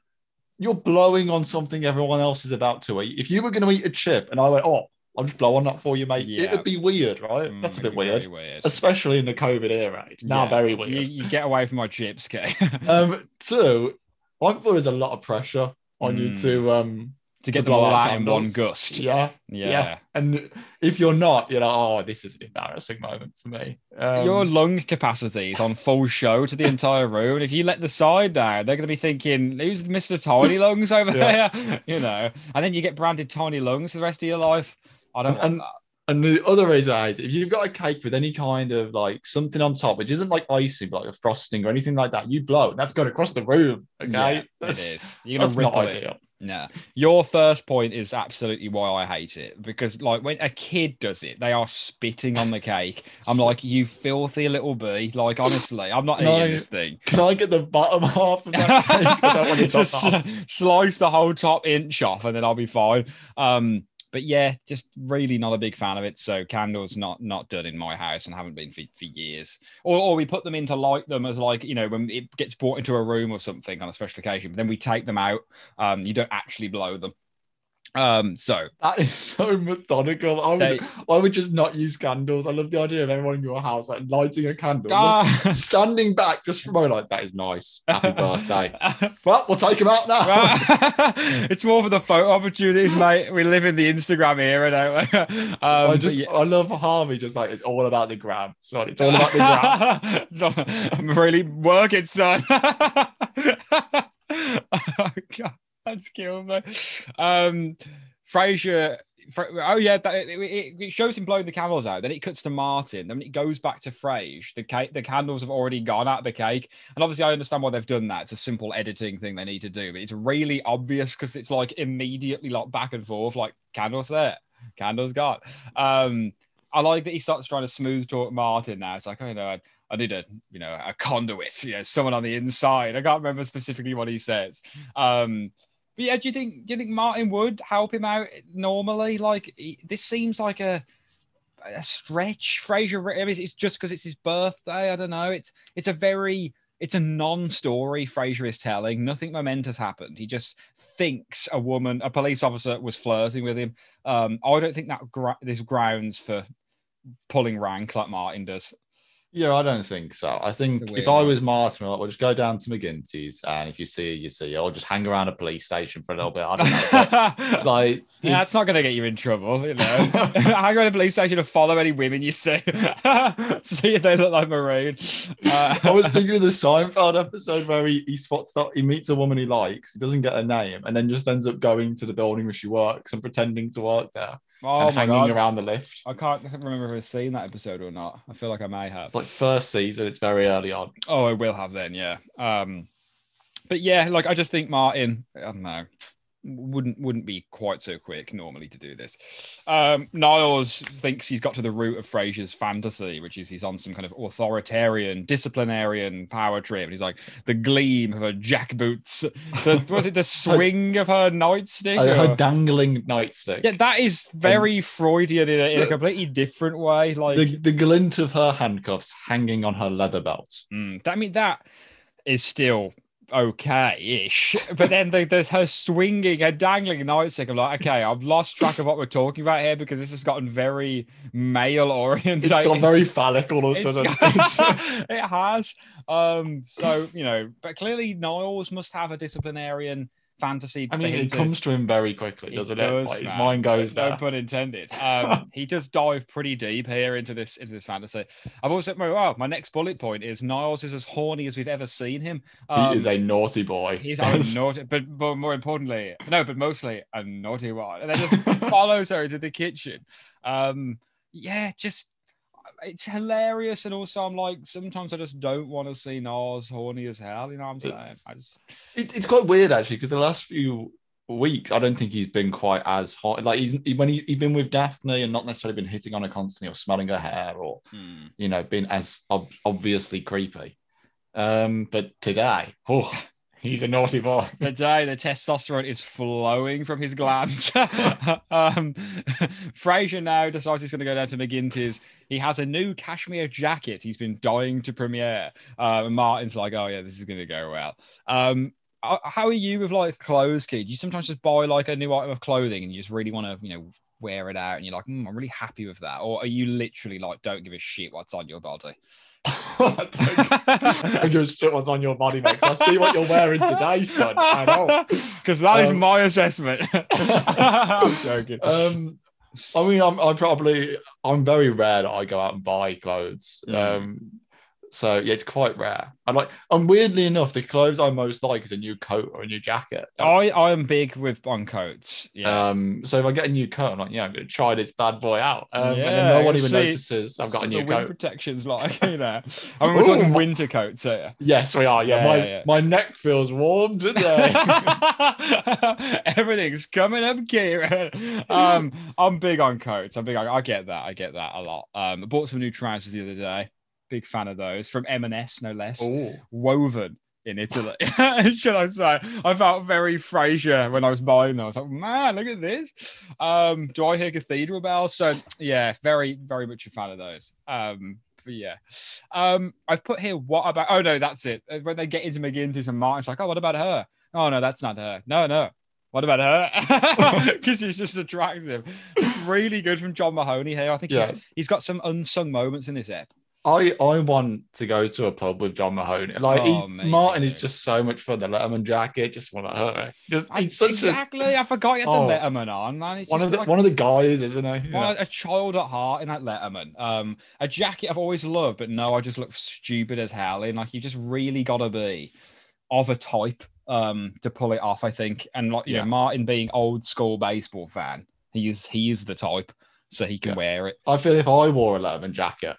[SPEAKER 2] you're blowing on something everyone else is about to eat. If you were going to eat a chip and I went, oh, I'll just blow on that for you, mate.
[SPEAKER 1] Yeah.
[SPEAKER 2] It'd be weird, right?
[SPEAKER 1] Mm,
[SPEAKER 2] That's a bit weird,
[SPEAKER 1] weird.
[SPEAKER 2] especially in the COVID era. It's now
[SPEAKER 1] Yeah.
[SPEAKER 2] very weird.
[SPEAKER 1] You, you get away from my chips, okay?
[SPEAKER 2] Um, two, I thought there's a lot of pressure on you
[SPEAKER 1] Mm.
[SPEAKER 2] to um
[SPEAKER 1] to get
[SPEAKER 2] to
[SPEAKER 1] them all
[SPEAKER 2] out
[SPEAKER 1] in one gust.
[SPEAKER 2] yeah,
[SPEAKER 1] Yeah.
[SPEAKER 2] yeah. And if you're not, you're like, oh, this is an embarrassing moment for me. Um,
[SPEAKER 1] Your lung capacity is on full show to the entire room. If you let the side down, they're going to be thinking, "Who's Mister Tiny Lungs over
[SPEAKER 2] Yeah.
[SPEAKER 1] there?" You know, and then you get branded Tiny Lungs for the rest of your life. I don't
[SPEAKER 2] And- And the other reason I hate it, if you've got a cake with any kind of like something on top, which isn't like icing, but like a frosting or anything like that, you blow. and That's going across the room. Okay.
[SPEAKER 1] Yeah,
[SPEAKER 2] that's
[SPEAKER 1] it is. You're going
[SPEAKER 2] that's
[SPEAKER 1] to
[SPEAKER 2] not
[SPEAKER 1] it.
[SPEAKER 2] ideal.
[SPEAKER 1] No, your first point is absolutely why I hate it because, like, when a kid does it, they are spitting on the cake. I'm like, you filthy little bee. Like, honestly, I'm not
[SPEAKER 2] No.
[SPEAKER 1] eating this thing.
[SPEAKER 2] Can I get the bottom half of that cake? I don't want top
[SPEAKER 1] just slice the whole top inch off and then I'll be fine. Um, but yeah, just really not a big fan of it. So candles not not done in my house and haven't been for, for years. Or, or we put them in to light them as like you know when it gets brought into a room or something on a special occasion. But then we take them out. Um, you don't actually blow them. Um, so
[SPEAKER 2] That is so methodical. I would,
[SPEAKER 1] They-
[SPEAKER 2] I would just not use candles. I love the idea of everyone in your house like lighting a candle,
[SPEAKER 1] Ah.
[SPEAKER 2] standing back just from like that is nice. Happy birthday. Well, we'll take him out now.
[SPEAKER 1] it's more for the photo opportunities, mate. We live in the Instagram era, don't we? Um,
[SPEAKER 2] I just
[SPEAKER 1] yeah.
[SPEAKER 2] I love Harvey. Just like it's all about the gram. Sorry, it's all about the gram.
[SPEAKER 1] So, I'm really working, son. oh, God, that's killed me. Um. Oh yeah, that, it, it- shows him blowing the candles out. Then it cuts to Martin. Then it goes back to Frasier. The cake, the candles have already gone out of the cake. And obviously, I understand why they've done that. It's a simple editing thing they need to do, but it's really obvious because it's like immediately like back and forth, like candles there, candles gone. Um, I like that he starts trying to smooth talk Martin now. It's like, oh, you know, I, I need a, you know, a conduit, you know, someone on the inside. I can't remember specifically what he says. Um, but yeah, do you think, do you think Martin would help him out normally? Like, he, this seems like a, a stretch. Frasier, it's just because it's his birthday. I don't know. It's, it's a very, it's a non-story Frasier is telling. Nothing momentous happened. He just thinks a woman, a police officer, was flirting with him. Um, I don't think that gra- there's grounds for pulling rank like Martin does.
[SPEAKER 2] Yeah, I don't think so. I think if I was Martin, I'll just go down to McGinty's, and if you see it, you see it, or just hang around a police station for a little bit. I don't know. but, like,
[SPEAKER 1] yeah, that's not going to get you in trouble, you know. Hang around a police station to follow any women you see. see if they look like Marine. Uh,
[SPEAKER 2] I was thinking of the Seinfeld episode where he, he spots that he meets a woman he likes, he doesn't get her name, and then just ends up going to the building where she works and pretending to work there
[SPEAKER 1] oh
[SPEAKER 2] and hanging
[SPEAKER 1] god.
[SPEAKER 2] around the lift.
[SPEAKER 1] I can't remember if I've seen that episode or not. I feel like I may have.
[SPEAKER 2] It's like first season, it's very early on.
[SPEAKER 1] Oh, I will have then, yeah. Um, but yeah, like I just think Martin, I don't know, wouldn't wouldn't be quite so quick normally to do this. Um, Niles thinks he's got to the root of Frasier's fantasy, which is he's on some kind of authoritarian, disciplinarian power trip. And he's like the gleam of her jackboots, the was it the swing of her nightstick?
[SPEAKER 2] Uh, her dangling nightstick.
[SPEAKER 1] yeah, that is very Freudian in a, in a completely different way. Like
[SPEAKER 2] the, the glint of her handcuffs hanging on her leather belt.
[SPEAKER 1] Mm, I mean, that is still okay-ish. But then the, there's her swinging, her dangling nightstick. I'm like, okay, I've lost track of what we're talking about here because this has gotten very male oriented.
[SPEAKER 2] It's got very phallic all of a sudden.
[SPEAKER 1] it has. Um, so you know, but clearly Niles must have a disciplinarian fantasy.
[SPEAKER 2] I mean, it
[SPEAKER 1] to-
[SPEAKER 2] comes to him very quickly, doesn't
[SPEAKER 1] does,
[SPEAKER 2] it? Like, his mind goes
[SPEAKER 1] no
[SPEAKER 2] there.
[SPEAKER 1] pun intended. Um, he does dive pretty deep here into this into this fantasy. I've also my well, my next bullet point is Niles is as horny as we've ever seen him. Um,
[SPEAKER 2] he is a naughty boy.
[SPEAKER 1] He's a naughty, but, but more importantly, no, but mostly a naughty one. And then just follows her into the kitchen. Um, yeah, just it's hilarious. And also, I'm like, sometimes I just don't want to see Niles horny as hell. You know what I'm saying?
[SPEAKER 2] It's-
[SPEAKER 1] I just,
[SPEAKER 2] It- it's quite weird actually because the last few weeks I don't think he's been quite as hot. Like he's he- when he, he's been with Daphne and not necessarily been hitting on her constantly or smelling her hair or
[SPEAKER 1] hmm.
[SPEAKER 2] you know been as ob- obviously creepy. Um, but today, oh, he's a naughty boy.
[SPEAKER 1] Today, the testosterone is flowing from his glands. um, Frasier now decides he's going to go down to McGinty's. He has a new cashmere jacket he's been dying to premiere. Uh, Martin's like, oh, yeah, this is going to go well. Um, how are you with like clothes, kid? You sometimes just buy like a new item of clothing and you just really want to, you know, wear it out and you're like, mm, I'm really happy with that? Or are you literally like, don't give a shit what's on your body?
[SPEAKER 2] I don't, don't give a shit what's on your body, mate. I see what you're wearing today, son. I know.
[SPEAKER 1] Because that is
[SPEAKER 2] Um,
[SPEAKER 1] my assessment. I'm joking.
[SPEAKER 2] Um, I mean, I'm, I'm probably, I'm very rare that I go out and buy clothes.
[SPEAKER 1] Mm.
[SPEAKER 2] Um, so yeah, it's quite rare. And like, and weirdly enough, the clothes I most like is a new coat or a new jacket.
[SPEAKER 1] I,
[SPEAKER 2] That's-
[SPEAKER 1] I am big with on coats. Yeah.
[SPEAKER 2] Um, so if I get a new coat, I'm like, yeah, I'm going to try this bad boy out. Um, and then no one even
[SPEAKER 1] see,
[SPEAKER 2] notices I've got a
[SPEAKER 1] the
[SPEAKER 2] new
[SPEAKER 1] wind
[SPEAKER 2] coat.
[SPEAKER 1] protection's like, you know. I mean, we're talking
[SPEAKER 2] Ooh.
[SPEAKER 1] winter coats here.
[SPEAKER 2] Yes, we are. Yeah,
[SPEAKER 1] Yeah,
[SPEAKER 2] my
[SPEAKER 1] yeah, yeah.
[SPEAKER 2] my neck feels warm today.
[SPEAKER 1] Everything's coming up, Kieran. Um, I'm big on coats. I'm big. On, I get that. I get that a lot. Um, I bought some new trousers the other day. Big fan of those from M&S, no less.
[SPEAKER 2] oh,
[SPEAKER 1] Woven in Italy. Should I say? I felt very Frasier when I was buying them. I was like, man, look at this. Um, do I hear cathedral bells? So yeah, very, very much a fan of those. Um, but yeah. Um, I've put here what about oh no, that's it. Uh, When they get into McGinty's and Martin's like, oh, what about her? Oh no, that's not her. No, no. What about her? Because she's just attractive. It's really good from John Mahoney here. I think
[SPEAKER 2] Yeah.
[SPEAKER 1] he's he's got some unsung moments in this ep.
[SPEAKER 2] I I want to go to a pub with John Mahoney. Like
[SPEAKER 1] Oh, mate,
[SPEAKER 2] Martin is just so much fun. The Letterman jacket, just want to hurt. Just
[SPEAKER 1] I-
[SPEAKER 2] he's such
[SPEAKER 1] exactly. I forgot you had
[SPEAKER 2] Oh.
[SPEAKER 1] the Letterman on, man.
[SPEAKER 2] a
[SPEAKER 1] It's
[SPEAKER 2] one of the
[SPEAKER 1] like-
[SPEAKER 2] one of the guys, isn't he?
[SPEAKER 1] A child at heart in that Letterman. Um, a jacket I've always loved, but no, I just look stupid as hell. And like, you just really got to be of a type um to pull it off. I think, and like you
[SPEAKER 2] Yeah.
[SPEAKER 1] know, Martin being old school baseball fan, he is he is the type, so he can
[SPEAKER 2] Yeah.
[SPEAKER 1] wear it.
[SPEAKER 2] I feel if I wore a Letterman jacket,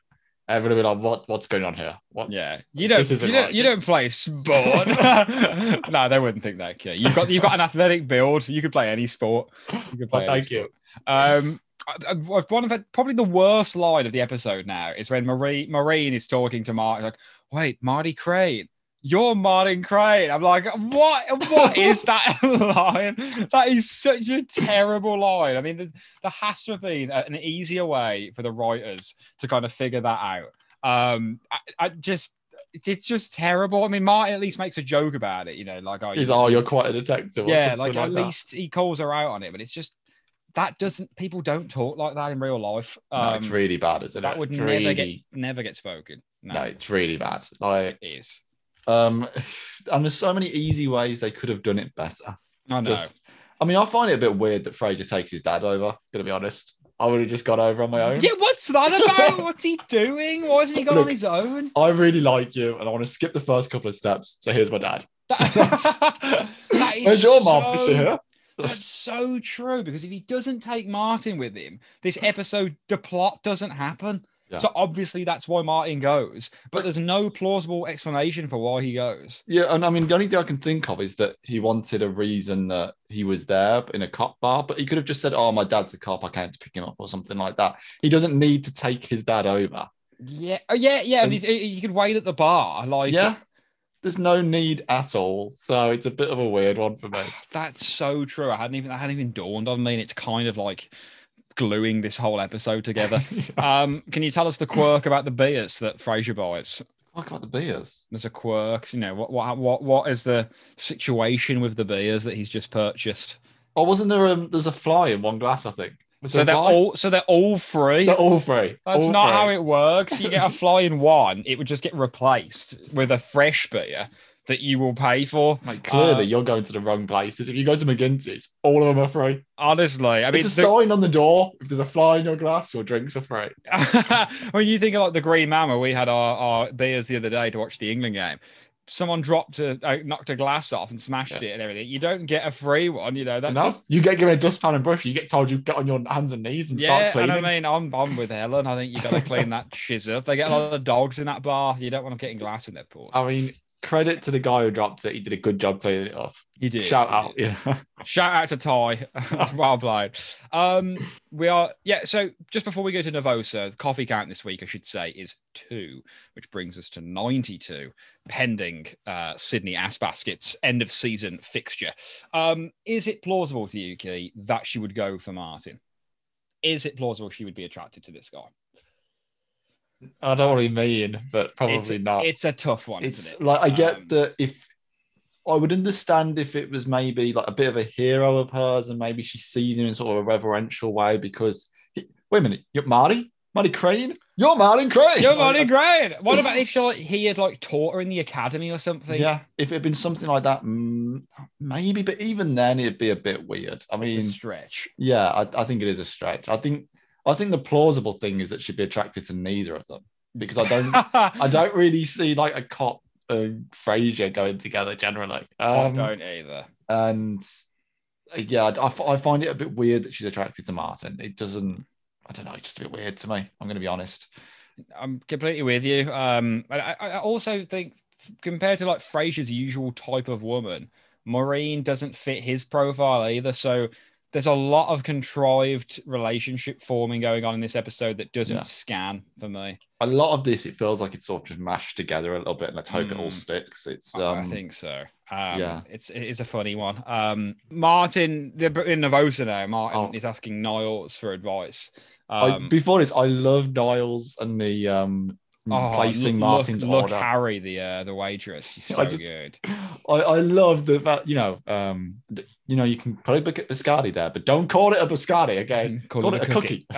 [SPEAKER 2] everyone would be like, "What what's going on here? What's,
[SPEAKER 1] Yeah, you don't you don't
[SPEAKER 2] right."
[SPEAKER 1] you don't play sport. no, they wouldn't think that. Kid. You've got you've got an athletic build. You could play any sport. You could play
[SPEAKER 2] Well,
[SPEAKER 1] any
[SPEAKER 2] thank you.
[SPEAKER 1] Um, one of the, probably the worst line of the episode now is when Marie Marine is talking to Martin like, "Wait, Marty Crane, you're Martin Crane." I'm like, "What? What is that line? That is such a terrible line." I mean, there, there has to have been an easier way for the writers to kind of figure that out. Um, I, I just. It's just terrible. I mean, Martin at least makes a joke about it, you know, like, oh,
[SPEAKER 2] He's
[SPEAKER 1] you-
[SPEAKER 2] oh, you're quite a detective.
[SPEAKER 1] Yeah, like,
[SPEAKER 2] like,
[SPEAKER 1] at
[SPEAKER 2] that.
[SPEAKER 1] least he calls her out on it, but it's just that doesn't people don't talk like that in real life.
[SPEAKER 2] No,
[SPEAKER 1] Um,
[SPEAKER 2] it's really bad, isn't
[SPEAKER 1] that
[SPEAKER 2] it?
[SPEAKER 1] That would
[SPEAKER 2] It's
[SPEAKER 1] never
[SPEAKER 2] really,
[SPEAKER 1] get never get spoken. No,
[SPEAKER 2] No, it's really bad. Like,
[SPEAKER 1] it is.
[SPEAKER 2] Um, and there's so many easy ways they could have done it better.
[SPEAKER 1] I know.
[SPEAKER 2] Just, I mean, I find it a bit weird that Frasier takes his dad over. Gonna be honest, I would have just got over on my own.
[SPEAKER 1] yeah, what's that about? What's he doing? Why hasn't he gone on his own?
[SPEAKER 2] I really like you, and I want to skip the first couple of steps. So here's my dad.
[SPEAKER 1] That- that is
[SPEAKER 2] Where's your mom? Is she here?
[SPEAKER 1] That's so true because if he doesn't take Martin with him, this episode, the plot doesn't happen.
[SPEAKER 2] Yeah.
[SPEAKER 1] So obviously that's why Martin goes, but there's no plausible explanation for why he goes.
[SPEAKER 2] Yeah, and I mean, the only thing I can think of is that he wanted a reason that he was there in a cop bar, but he could have just said, "Oh, my dad's a cop. I came to pick him up," or something like that. He doesn't need to take his dad over.
[SPEAKER 1] Yeah, oh, yeah, yeah. And
[SPEAKER 2] And-
[SPEAKER 1] he's, he could wait at the bar, like
[SPEAKER 2] yeah, there's no need at all. So it's a bit of a weird one for me.
[SPEAKER 1] That's so true. I hadn't even that hadn't even dawned on me. And it's kind of like gluing this whole episode together. um, can you tell us the quirk about the beers that Frasier buys?
[SPEAKER 2] Talk about the beers.
[SPEAKER 1] There's a quirk. You know what? What? What? What is the situation with the beers that he's just purchased?
[SPEAKER 2] Oh, wasn't there? Um, there's a fly in one glass, I think. Was
[SPEAKER 1] So they're
[SPEAKER 2] fly?
[SPEAKER 1] all. So they're all free.
[SPEAKER 2] They're all free.
[SPEAKER 1] That's
[SPEAKER 2] All
[SPEAKER 1] not
[SPEAKER 2] free.
[SPEAKER 1] how it works. You get a fly in one, it would just get replaced with a fresh beer that you will pay for.
[SPEAKER 2] Mate, clearly,
[SPEAKER 1] Uh,
[SPEAKER 2] you're going to the wrong places. If you go to McGinty's, all of them are free.
[SPEAKER 1] Honestly, I mean,
[SPEAKER 2] it's a
[SPEAKER 1] the-
[SPEAKER 2] sign on the door. If there's a fly in your glass, your drinks are free.
[SPEAKER 1] when you think like the Green Mama, we had our, our beers the other day to watch the England game. Someone dropped a, uh, knocked a glass off and smashed
[SPEAKER 2] Yeah.
[SPEAKER 1] it and everything. You don't get a free one, you know. That's
[SPEAKER 2] no, you get given a dustpan and brush. You get told you get on your hands and knees and
[SPEAKER 1] yeah.
[SPEAKER 2] start
[SPEAKER 1] And
[SPEAKER 2] cleaning.
[SPEAKER 1] I mean, I'm I'm with Helen. I think you got to clean that shiz up. They get a lot of dogs in that bar. You don't want them getting glass in their paws.
[SPEAKER 2] I mean, credit to the guy who dropped it. He did a good job cleaning it off.
[SPEAKER 1] he did.
[SPEAKER 2] Shout
[SPEAKER 1] he
[SPEAKER 2] out.
[SPEAKER 1] did.
[SPEAKER 2] Yeah.
[SPEAKER 1] Shout out to Ty. well played. Um, we are yeah. So just before we go to Navosa, the coffee count this week, I should say, is two, which brings us to ninety-two, pending uh, Sydney Ass Baskets end of season fixture. Um, is it plausible to you, Key, that she would go for Martin? Is it plausible she would be attracted to this guy?
[SPEAKER 2] I don't really mean, but probably
[SPEAKER 1] it's,
[SPEAKER 2] not.
[SPEAKER 1] It's a tough one.
[SPEAKER 2] It's
[SPEAKER 1] isn't it?
[SPEAKER 2] like I get
[SPEAKER 1] Um,
[SPEAKER 2] that if I would understand if it was maybe like a bit of a hero of hers, and maybe she sees him in sort of a reverential way because he, wait a minute, you're Marty, Marty Crane, you're Martin Crane,
[SPEAKER 1] You're Marty Crane. What about if she, like, he had like taught her in the academy or something?
[SPEAKER 2] Yeah, if it had been something like that, mm, maybe, but even then it'd be a bit weird. I mean,
[SPEAKER 1] It's a stretch.
[SPEAKER 2] yeah, I, I think it is a stretch. I think I think the plausible thing is that she'd be attracted to neither of them because I don't I don't really see like a cop and Frasier going together generally.
[SPEAKER 1] I
[SPEAKER 2] Um,
[SPEAKER 1] don't either.
[SPEAKER 2] and uh, yeah, I find it a bit weird that she's attracted to Martin. It doesn't. I don't know. It's just a bit weird to me. I'm going to be honest.
[SPEAKER 1] I'm completely with you. Um, I, I I also think compared to like Frasier's usual type of woman, Maureen doesn't fit his profile either. So there's a lot of contrived relationship forming going on in this episode that doesn't
[SPEAKER 2] Yeah.
[SPEAKER 1] scan for me.
[SPEAKER 2] A lot of this, it feels like it's sort of just mashed together a little bit, and let's hope it all
[SPEAKER 1] Mm.
[SPEAKER 2] sticks. It's
[SPEAKER 1] I-
[SPEAKER 2] um,
[SPEAKER 1] I think so. Um,
[SPEAKER 2] yeah.
[SPEAKER 1] it's it is a funny one. Um, Martin, the in Nervosa now. Martin
[SPEAKER 2] Oh.
[SPEAKER 1] is asking Niles for advice.
[SPEAKER 2] I,
[SPEAKER 1] Um,
[SPEAKER 2] before this, I love Niles and the um
[SPEAKER 1] oh,
[SPEAKER 2] placing
[SPEAKER 1] look-
[SPEAKER 2] Martin's
[SPEAKER 1] look, look
[SPEAKER 2] order.
[SPEAKER 1] Harry, the uh, the waitress. She's
[SPEAKER 2] I
[SPEAKER 1] so
[SPEAKER 2] just-
[SPEAKER 1] good.
[SPEAKER 2] I, I love the fact, you know, um, th- you know, you can put a biscotti there, but don't call it a biscotti, okay? Call, it a cookie.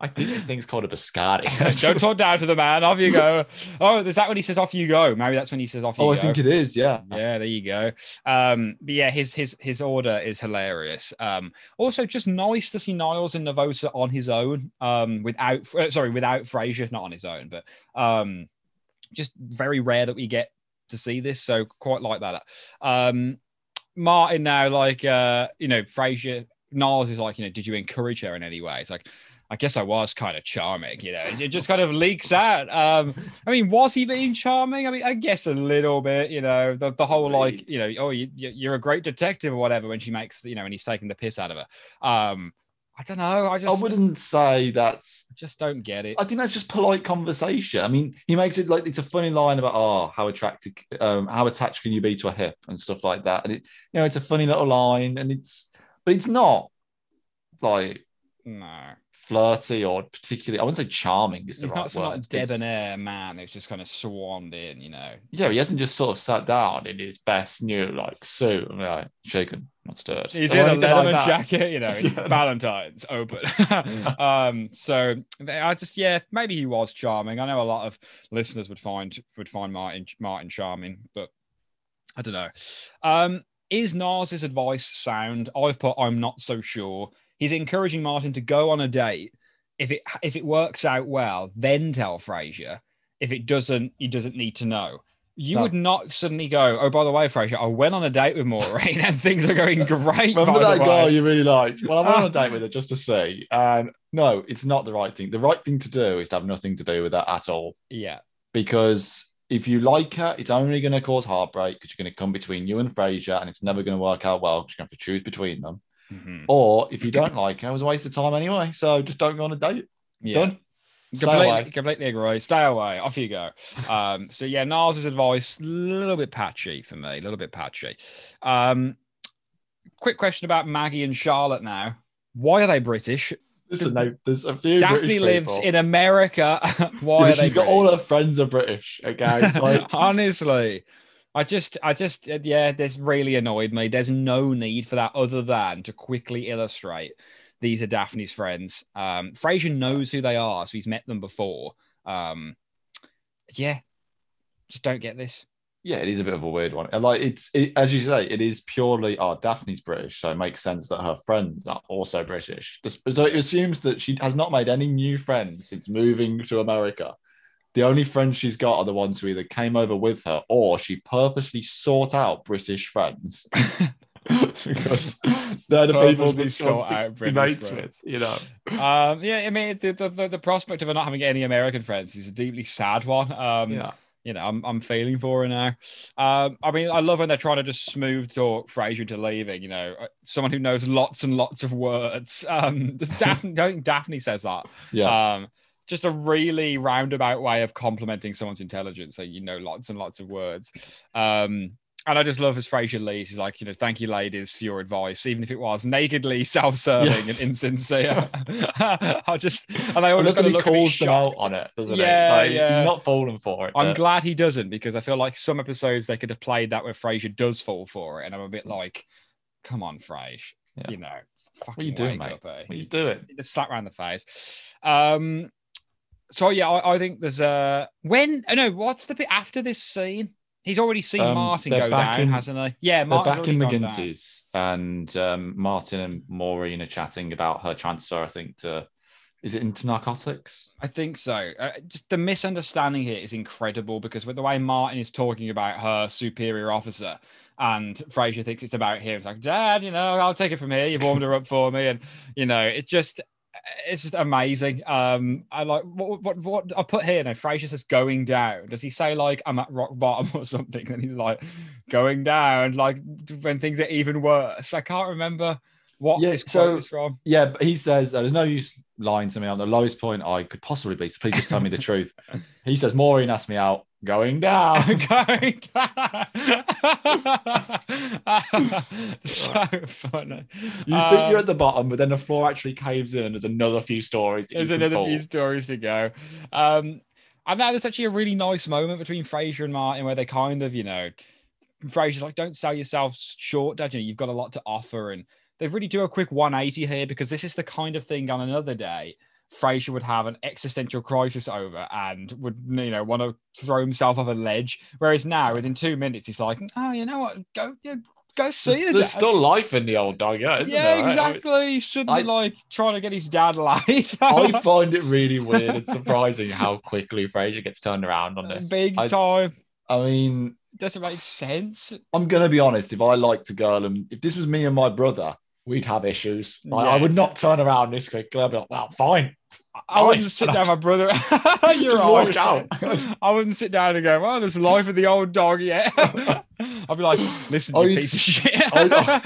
[SPEAKER 2] I think this thing's called a biscotti.
[SPEAKER 1] Don't talk down to the man. Off you go. Oh, is that when he says off you go? Maybe that's when he says off you go.
[SPEAKER 2] oh,
[SPEAKER 1] go.
[SPEAKER 2] I think it is. Yeah.
[SPEAKER 1] yeah, there you go. Um, but yeah, his his his order is hilarious. Um, also just nice to see Niles and Nervosa on his own. Um, without uh, sorry, without Frasier, not on his own, but um, just very rare that we get to see this. So quite like that. Um, Martin now, like uh, you know, Frasier, Niles is like, you know, did you encourage her in any way? It's like. I guess I was kind of charming, you know. It just kind of leaks out. Um, I mean, was he being charming? I mean, I guess a little bit, you know. The, the whole like, you know, oh, you, you- you're a great detective or whatever when she makes, you know, and he's taking the piss out of her. Um, I don't know. I just I
[SPEAKER 2] wouldn't say that's.
[SPEAKER 1] I just don't get it.
[SPEAKER 2] I think that's just polite conversation. I mean, he makes it like it's a funny line about oh, how attracted, um, how attached can you be to a hip and stuff like that. And it, you know, it's a funny little line, and it's, but it's not like
[SPEAKER 1] No,
[SPEAKER 2] flirty or particularly. I wouldn't say charming is the
[SPEAKER 1] he's
[SPEAKER 2] right
[SPEAKER 1] not
[SPEAKER 2] word. It's-
[SPEAKER 1] debonair man who's just kind of swanned in, you know.
[SPEAKER 2] Yeah, he hasn't just sort of sat down in his best new like suit and like shaken, not stirred.
[SPEAKER 1] He's in a
[SPEAKER 2] like
[SPEAKER 1] jacket, you know, it's
[SPEAKER 2] Yeah.
[SPEAKER 1] Valentine's open. um, so I just, yeah, maybe he was charming. I know a lot of listeners would find would find Martin Martin charming, but I don't know. Um, is Niles's advice sound? I've put I'm not so sure. He's encouraging Martin to go on a date. If it if it works out well, then tell Frasier. If it doesn't, he doesn't need to know. You
[SPEAKER 2] No.
[SPEAKER 1] would not suddenly go, oh, by the way, Frasier, I went on a date with Maureen and things are going great.
[SPEAKER 2] Remember that
[SPEAKER 1] way.
[SPEAKER 2] you really liked? Well, I went on a date with her just to see. And no, it's not the right thing. The right thing to do is to have nothing to do with that at all.
[SPEAKER 1] Yeah.
[SPEAKER 2] Because if you like her, it's only going to cause heartbreak because you're going to come between you and Frasier and it's never going to work out well because you're going to have to choose between them.
[SPEAKER 1] Mhm.
[SPEAKER 2] Or if you don't like her, it was a waste of time anyway. So just don't go on a date.
[SPEAKER 1] Yeah.
[SPEAKER 2] Done.
[SPEAKER 1] Completely, completely agree. Stay away. Off you go. Um, so yeah, Niles' advice a little bit patchy for me, a little bit patchy. Um, quick question about Maggie and Charlotte now. Why are they British?
[SPEAKER 2] Listen, no, there's a few
[SPEAKER 1] Daphne
[SPEAKER 2] British
[SPEAKER 1] lives
[SPEAKER 2] people.
[SPEAKER 1] in America. Why
[SPEAKER 2] Yeah,
[SPEAKER 1] are
[SPEAKER 2] but
[SPEAKER 1] they?
[SPEAKER 2] she's got
[SPEAKER 1] British?
[SPEAKER 2] all her friends are British. Okay, like,
[SPEAKER 1] Honestly, I just, I just, yeah, this really annoyed me. There's no need for that other than to quickly illustrate these are Daphne's friends. Um, Frasier knows who they are, so he's met them before. Um, yeah, just don't get this.
[SPEAKER 2] yeah, it is a bit of a weird one. And like it's it, as you say, it is purely oh, Daphne's British, so it makes sense that her friends are also British. So it assumes that she has not made any new friends since moving to America. The only friends she's got are the ones who either came over with her or she purposely sought out British friends. because they're the people
[SPEAKER 1] Purposely
[SPEAKER 2] that she to be mates
[SPEAKER 1] friends.
[SPEAKER 2] with, you know.
[SPEAKER 1] Um, yeah, I mean, the, the, the, prospect of her not having any American friends is a deeply sad one. Um,
[SPEAKER 2] yeah.
[SPEAKER 1] you know, I'm, I'm feeling for her now. Um, I mean, I love when they're trying to just smooth talk Frasier into leaving. You know, uh, someone who knows lots and lots of words. Um, does Daphne? I think Daphne says that.
[SPEAKER 2] Yeah.
[SPEAKER 1] Um, just a really roundabout way of complimenting someone's intelligence. So you know lots and lots of words. Um, and I just love as Frasier leaves. He's like, you know, thank you, ladies, for your advice, even if it was nakedly self-serving
[SPEAKER 2] Yes.
[SPEAKER 1] and insincere. I just and I always
[SPEAKER 2] look at
[SPEAKER 1] gotta
[SPEAKER 2] he
[SPEAKER 1] look
[SPEAKER 2] calls them out on it, doesn't
[SPEAKER 1] Yeah,
[SPEAKER 2] he? Like,
[SPEAKER 1] yeah.
[SPEAKER 2] He's not falling for it.
[SPEAKER 1] I'm
[SPEAKER 2] but-
[SPEAKER 1] glad he doesn't because I feel like some episodes they could have played that where Frasier does fall for it, and I'm a bit like, come on, Frasier,
[SPEAKER 2] Yeah.
[SPEAKER 1] you know, fucking
[SPEAKER 2] What are you doing, mate?
[SPEAKER 1] up, eh?
[SPEAKER 2] What are you doing?
[SPEAKER 1] Just slap around the face. Um, so yeah, I, I think there's a when. I know what's the bit after this scene. He's already seen
[SPEAKER 2] Um,
[SPEAKER 1] Martin go
[SPEAKER 2] back
[SPEAKER 1] down,
[SPEAKER 2] in-
[SPEAKER 1] hasn't he? Yeah, Martin's
[SPEAKER 2] back in
[SPEAKER 1] already gone down.
[SPEAKER 2] McGinty's, and um, Martin and Maureen are chatting about her transfer. I think to is it into narcotics?
[SPEAKER 1] I think so. Uh, just the misunderstanding here is incredible because with the way Martin is talking about her superior officer, and Frasier thinks it's about him. It's like, Dad, you know, I'll take it from here. You've warmed her up for me, and you know, it's just, it's just amazing. Um, I like what what what I put here. Now, Frasier says going down. Does he say like I'm at rock bottom or something? And he's like going down, like when things are even worse. I can't remember what
[SPEAKER 2] Yeah,
[SPEAKER 1] this quote
[SPEAKER 2] so-
[SPEAKER 1] is from.
[SPEAKER 2] Yeah, but he says uh, there's no use lying to me on the lowest point I could possibly be. So please just tell me the truth. He says Maureen asked me out, going down.
[SPEAKER 1] going down. so funny.
[SPEAKER 2] You
[SPEAKER 1] Um,
[SPEAKER 2] think you're at the bottom, but then the floor actually caves in, and there's another few stories.
[SPEAKER 1] There's another few stories to go. Um, and now there's actually a really nice moment between Frasier and Martin where they kind of, you know, Frasier's like, "Don't sell yourself short, Dad. You know, you've got a lot to offer." And they really do a quick 180 here because this is the kind of thing on another day. Frasier would have an existential crisis over and would, you know, want to throw himself off a ledge. Whereas now, within two minutes, he's like, "Oh, you know what? Go, you know, go see
[SPEAKER 2] There's,
[SPEAKER 1] it."
[SPEAKER 2] there's still life in the old dog, yeah, isn't
[SPEAKER 1] yeah,
[SPEAKER 2] there? right?
[SPEAKER 1] exactly. Shouldn't
[SPEAKER 2] I-
[SPEAKER 1] like trying to get his dad light.
[SPEAKER 2] I find it really weird and surprising how quickly Frasier gets turned around on this.
[SPEAKER 1] Big
[SPEAKER 2] I,
[SPEAKER 1] time.
[SPEAKER 2] I mean,
[SPEAKER 1] Doesn't make sense.
[SPEAKER 2] I'm gonna be honest. If I liked a girl, and if this was me and my brother, we'd have issues. I, I would not turn around this quickly. I'd be like, "Well, fine."
[SPEAKER 1] I wouldn't sit down, my brother. You're right.
[SPEAKER 2] out.
[SPEAKER 1] I wouldn't sit down and go, "Well, there's the life of the old dog." Yeah, I'd be like, "Listen, you
[SPEAKER 2] I'd-
[SPEAKER 1] piece of shit."
[SPEAKER 2] I'd- uh,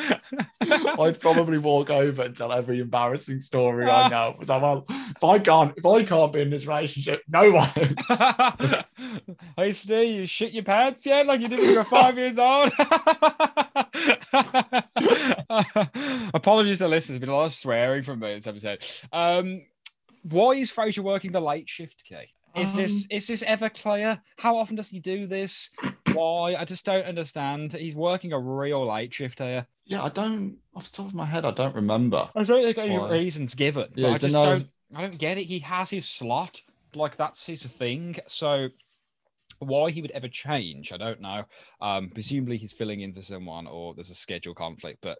[SPEAKER 2] I'd probably walk over and tell every embarrassing story I know. So, well, if I can't, if I can't be in this relationship, no one. is.
[SPEAKER 1] hey, Steve, you shit your pants yet? Like you did when you were five years old? Apologies to listeners. There's been a lot of swearing from me this episode. Um, why is Frasier working the late shift, Key? Is this
[SPEAKER 2] Um,
[SPEAKER 1] is this ever clear? How often does he do this? Why? I just don't understand. He's working a real late shift here.
[SPEAKER 2] yeah, I don't. Off the top of my head, I don't remember.
[SPEAKER 1] I don't think any
[SPEAKER 2] Why?
[SPEAKER 1] reasons given.
[SPEAKER 2] Yeah,
[SPEAKER 1] I just
[SPEAKER 2] no-
[SPEAKER 1] don't. I don't get it. He has his slot, like that's his thing. So why he would ever change, I don't know. Um, presumably he's filling in for someone, or there's a schedule conflict. But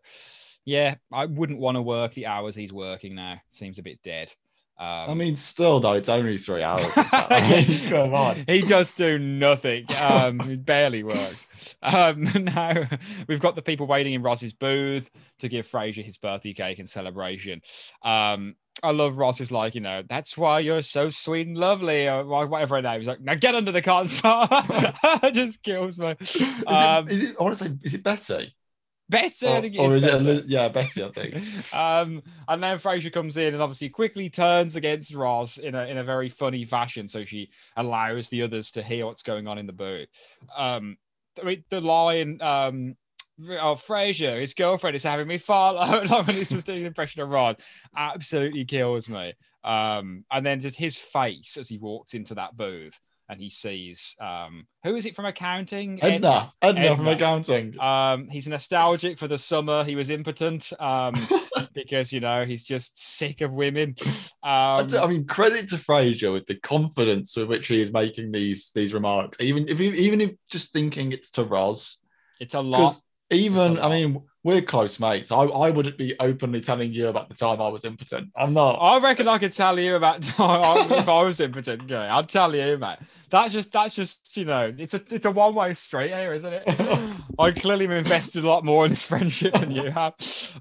[SPEAKER 1] yeah, I wouldn't want to work the hours he's working now. Seems a bit dead. Um,
[SPEAKER 2] I mean, still though, it's only three hours. so. I mean, come on.
[SPEAKER 1] He does do nothing. Um, it barely works. Um, now we've got the people waiting in Roz's booth to give Frasier his birthday cake and celebration. Um, I love Roz is like, you know, that's why you're so sweet and lovely, or whatever her name. He's like, now get under the console. it just kills me.
[SPEAKER 2] Is,
[SPEAKER 1] Um,
[SPEAKER 2] it, is it? I want to say, is it Betty?
[SPEAKER 1] Better, I
[SPEAKER 2] Or,
[SPEAKER 1] think
[SPEAKER 2] or
[SPEAKER 1] it's
[SPEAKER 2] is it?
[SPEAKER 1] better.
[SPEAKER 2] Yeah, Betty. I think.
[SPEAKER 1] um, and then Frasier comes in and obviously quickly turns against Roz in a in a very funny fashion. So she allows the others to hear what's going on in the booth. Um, I mean, the line, um, oh Frasier, his girlfriend is having me follow. like when he's just doing an impression of Roz, absolutely kills me. Um, and then just his face as he walks into that booth and he sees um, who is it from accounting? Ed-
[SPEAKER 2] Edna. Edna, from accounting.
[SPEAKER 1] um, he's nostalgic for the summer he was impotent um, because you know he's just sick of women.
[SPEAKER 2] I
[SPEAKER 1] Um,
[SPEAKER 2] I mean, credit to Frasier with the confidence with which he is making these these remarks. Even if even if just thinking it's to Roz,
[SPEAKER 1] it's a lot.
[SPEAKER 2] even
[SPEAKER 1] a
[SPEAKER 2] I
[SPEAKER 1] lot.
[SPEAKER 2] mean, we're close mates. I, I wouldn't be openly telling you about the time I was impotent. I'm not.
[SPEAKER 1] I reckon I could tell you about if I was impotent. Okay, I'll tell you, mate. That's just that's just you know, it's a it's a one way street here, isn't it? I clearly have invested a lot more in this friendship than you have,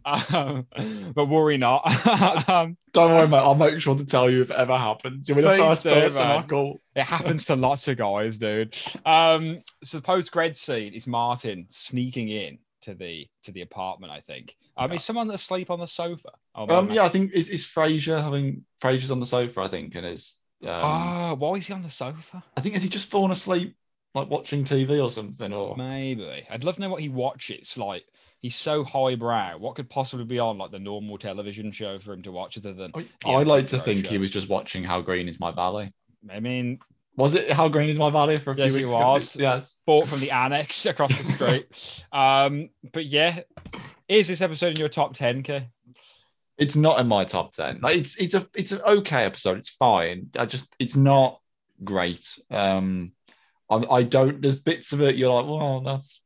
[SPEAKER 1] um, but worry not. um,
[SPEAKER 2] Don't worry, mate. I'll make sure to tell you if it ever happens. You'll be the first
[SPEAKER 1] do,
[SPEAKER 2] person I call.
[SPEAKER 1] It happens to lots of guys, dude. Um, so the post grad scene is Martin sneaking in to the to the apartment. I think. Um,
[SPEAKER 2] Yeah.
[SPEAKER 1] is someone asleep on the sofa? Oh,
[SPEAKER 2] Um, yeah, I think is is Frasier having Frasier's on the sofa. I think, and is um,
[SPEAKER 1] Oh, why is he on the sofa?
[SPEAKER 2] I think is he just fallen asleep like watching TV or something, or
[SPEAKER 1] Maybe. I'd love to know what he watches. Like, he's so highbrow. What could possibly be on like the normal television show for him to watch other than?
[SPEAKER 2] I, I like to think
[SPEAKER 1] Roadshow?
[SPEAKER 2] he was just watching How Green Is My Valley.
[SPEAKER 1] I mean,
[SPEAKER 2] Was it How Green Is My Valley for a few
[SPEAKER 1] Yes, it
[SPEAKER 2] weeks? ago?
[SPEAKER 1] was.
[SPEAKER 2] Yes.
[SPEAKER 1] bought from the annex across the street. um, but yeah, is this episode in your top ten, K?
[SPEAKER 2] It's not in my top ten. Like it's it's a it's an okay episode. It's fine. I just it's not great. Um, I, I don't. There's bits of it you're like, well, that's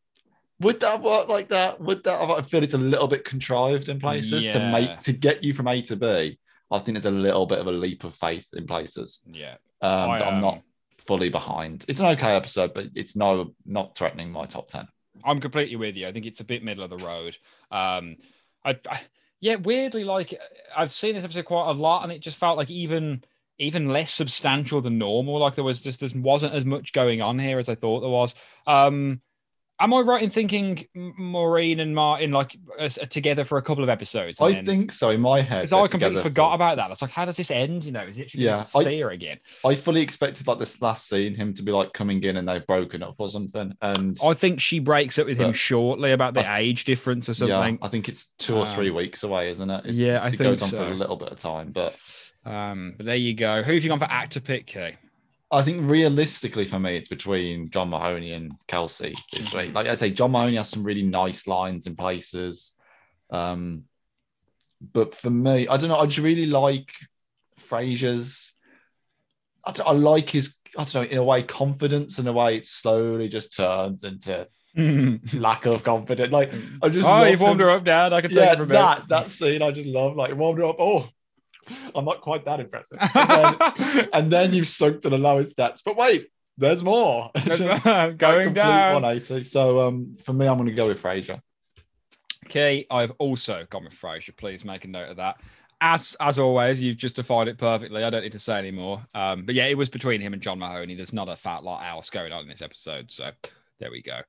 [SPEAKER 2] would that work like that? Would that? I feel it's a little bit contrived in places to make to get you from A to B. I think there's a little bit of a leap of faith in places.
[SPEAKER 1] Yeah,
[SPEAKER 2] Um,
[SPEAKER 1] I,
[SPEAKER 2] I'm not
[SPEAKER 1] um,
[SPEAKER 2] fully behind. It's an okay episode, but it's no not threatening my top ten.
[SPEAKER 1] I'm completely with you. I think it's a bit middle of the road. Um, I, I yeah, weirdly, like I've seen this episode quite a lot, and it just felt like even even less substantial than normal. Like there was just there wasn't as much going on here as I thought there was. Um, am I right in thinking Maureen and Martin like are, are together for a couple of episodes?
[SPEAKER 2] I
[SPEAKER 1] then-
[SPEAKER 2] think so. In my head,
[SPEAKER 1] Because I completely forgot
[SPEAKER 2] for-
[SPEAKER 1] about that. It's like, how does this end? You know, is it
[SPEAKER 2] Yeah, I-
[SPEAKER 1] see her again?
[SPEAKER 2] I fully expected like this last scene him to be like coming in and they've broken up or something. And
[SPEAKER 1] I think she breaks up with him shortly about the age difference or something. yeah.
[SPEAKER 2] I think it's two or
[SPEAKER 1] Um,
[SPEAKER 2] three weeks away, isn't it? It,
[SPEAKER 1] Yeah, I
[SPEAKER 2] it
[SPEAKER 1] think
[SPEAKER 2] goes on
[SPEAKER 1] so.
[SPEAKER 2] for a little bit of time, but
[SPEAKER 1] Um, but there you go. Who have you gone for actor pick, Kay?
[SPEAKER 2] I think realistically for me, it's between John Mahoney and Kelsey this
[SPEAKER 1] Mhm.
[SPEAKER 2] week. Like I say, John Mahoney has some really nice lines and places. Um, but for me, I don't know. I just really like Frasier's. I, I like his. I don't know. In a way, confidence. In a way, it slowly just turns into lack of confidence. Like I just.
[SPEAKER 1] oh, you've warmed her up, Dad. I can take
[SPEAKER 2] Yeah,
[SPEAKER 1] it from
[SPEAKER 2] that that scene I just love. Like warmed her up. Oh, I'm not quite that impressive. And then, and then you've sunk to the lowest depths. But wait, there's more.
[SPEAKER 1] Going down.
[SPEAKER 2] 180. So um, for me, I'm going to go with Frasier.
[SPEAKER 1] Okay, I've also gone with Frasier. Please make a note of that. As as always, you've justified it perfectly. I don't need to say anymore. Um, but yeah, it was between him and John Mahoney. There's not a fat lot else going on in this episode. So there we go.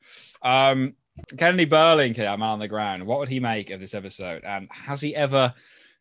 [SPEAKER 1] Um, Kennedy Burling man on the ground. What would he make of this episode? And has he ever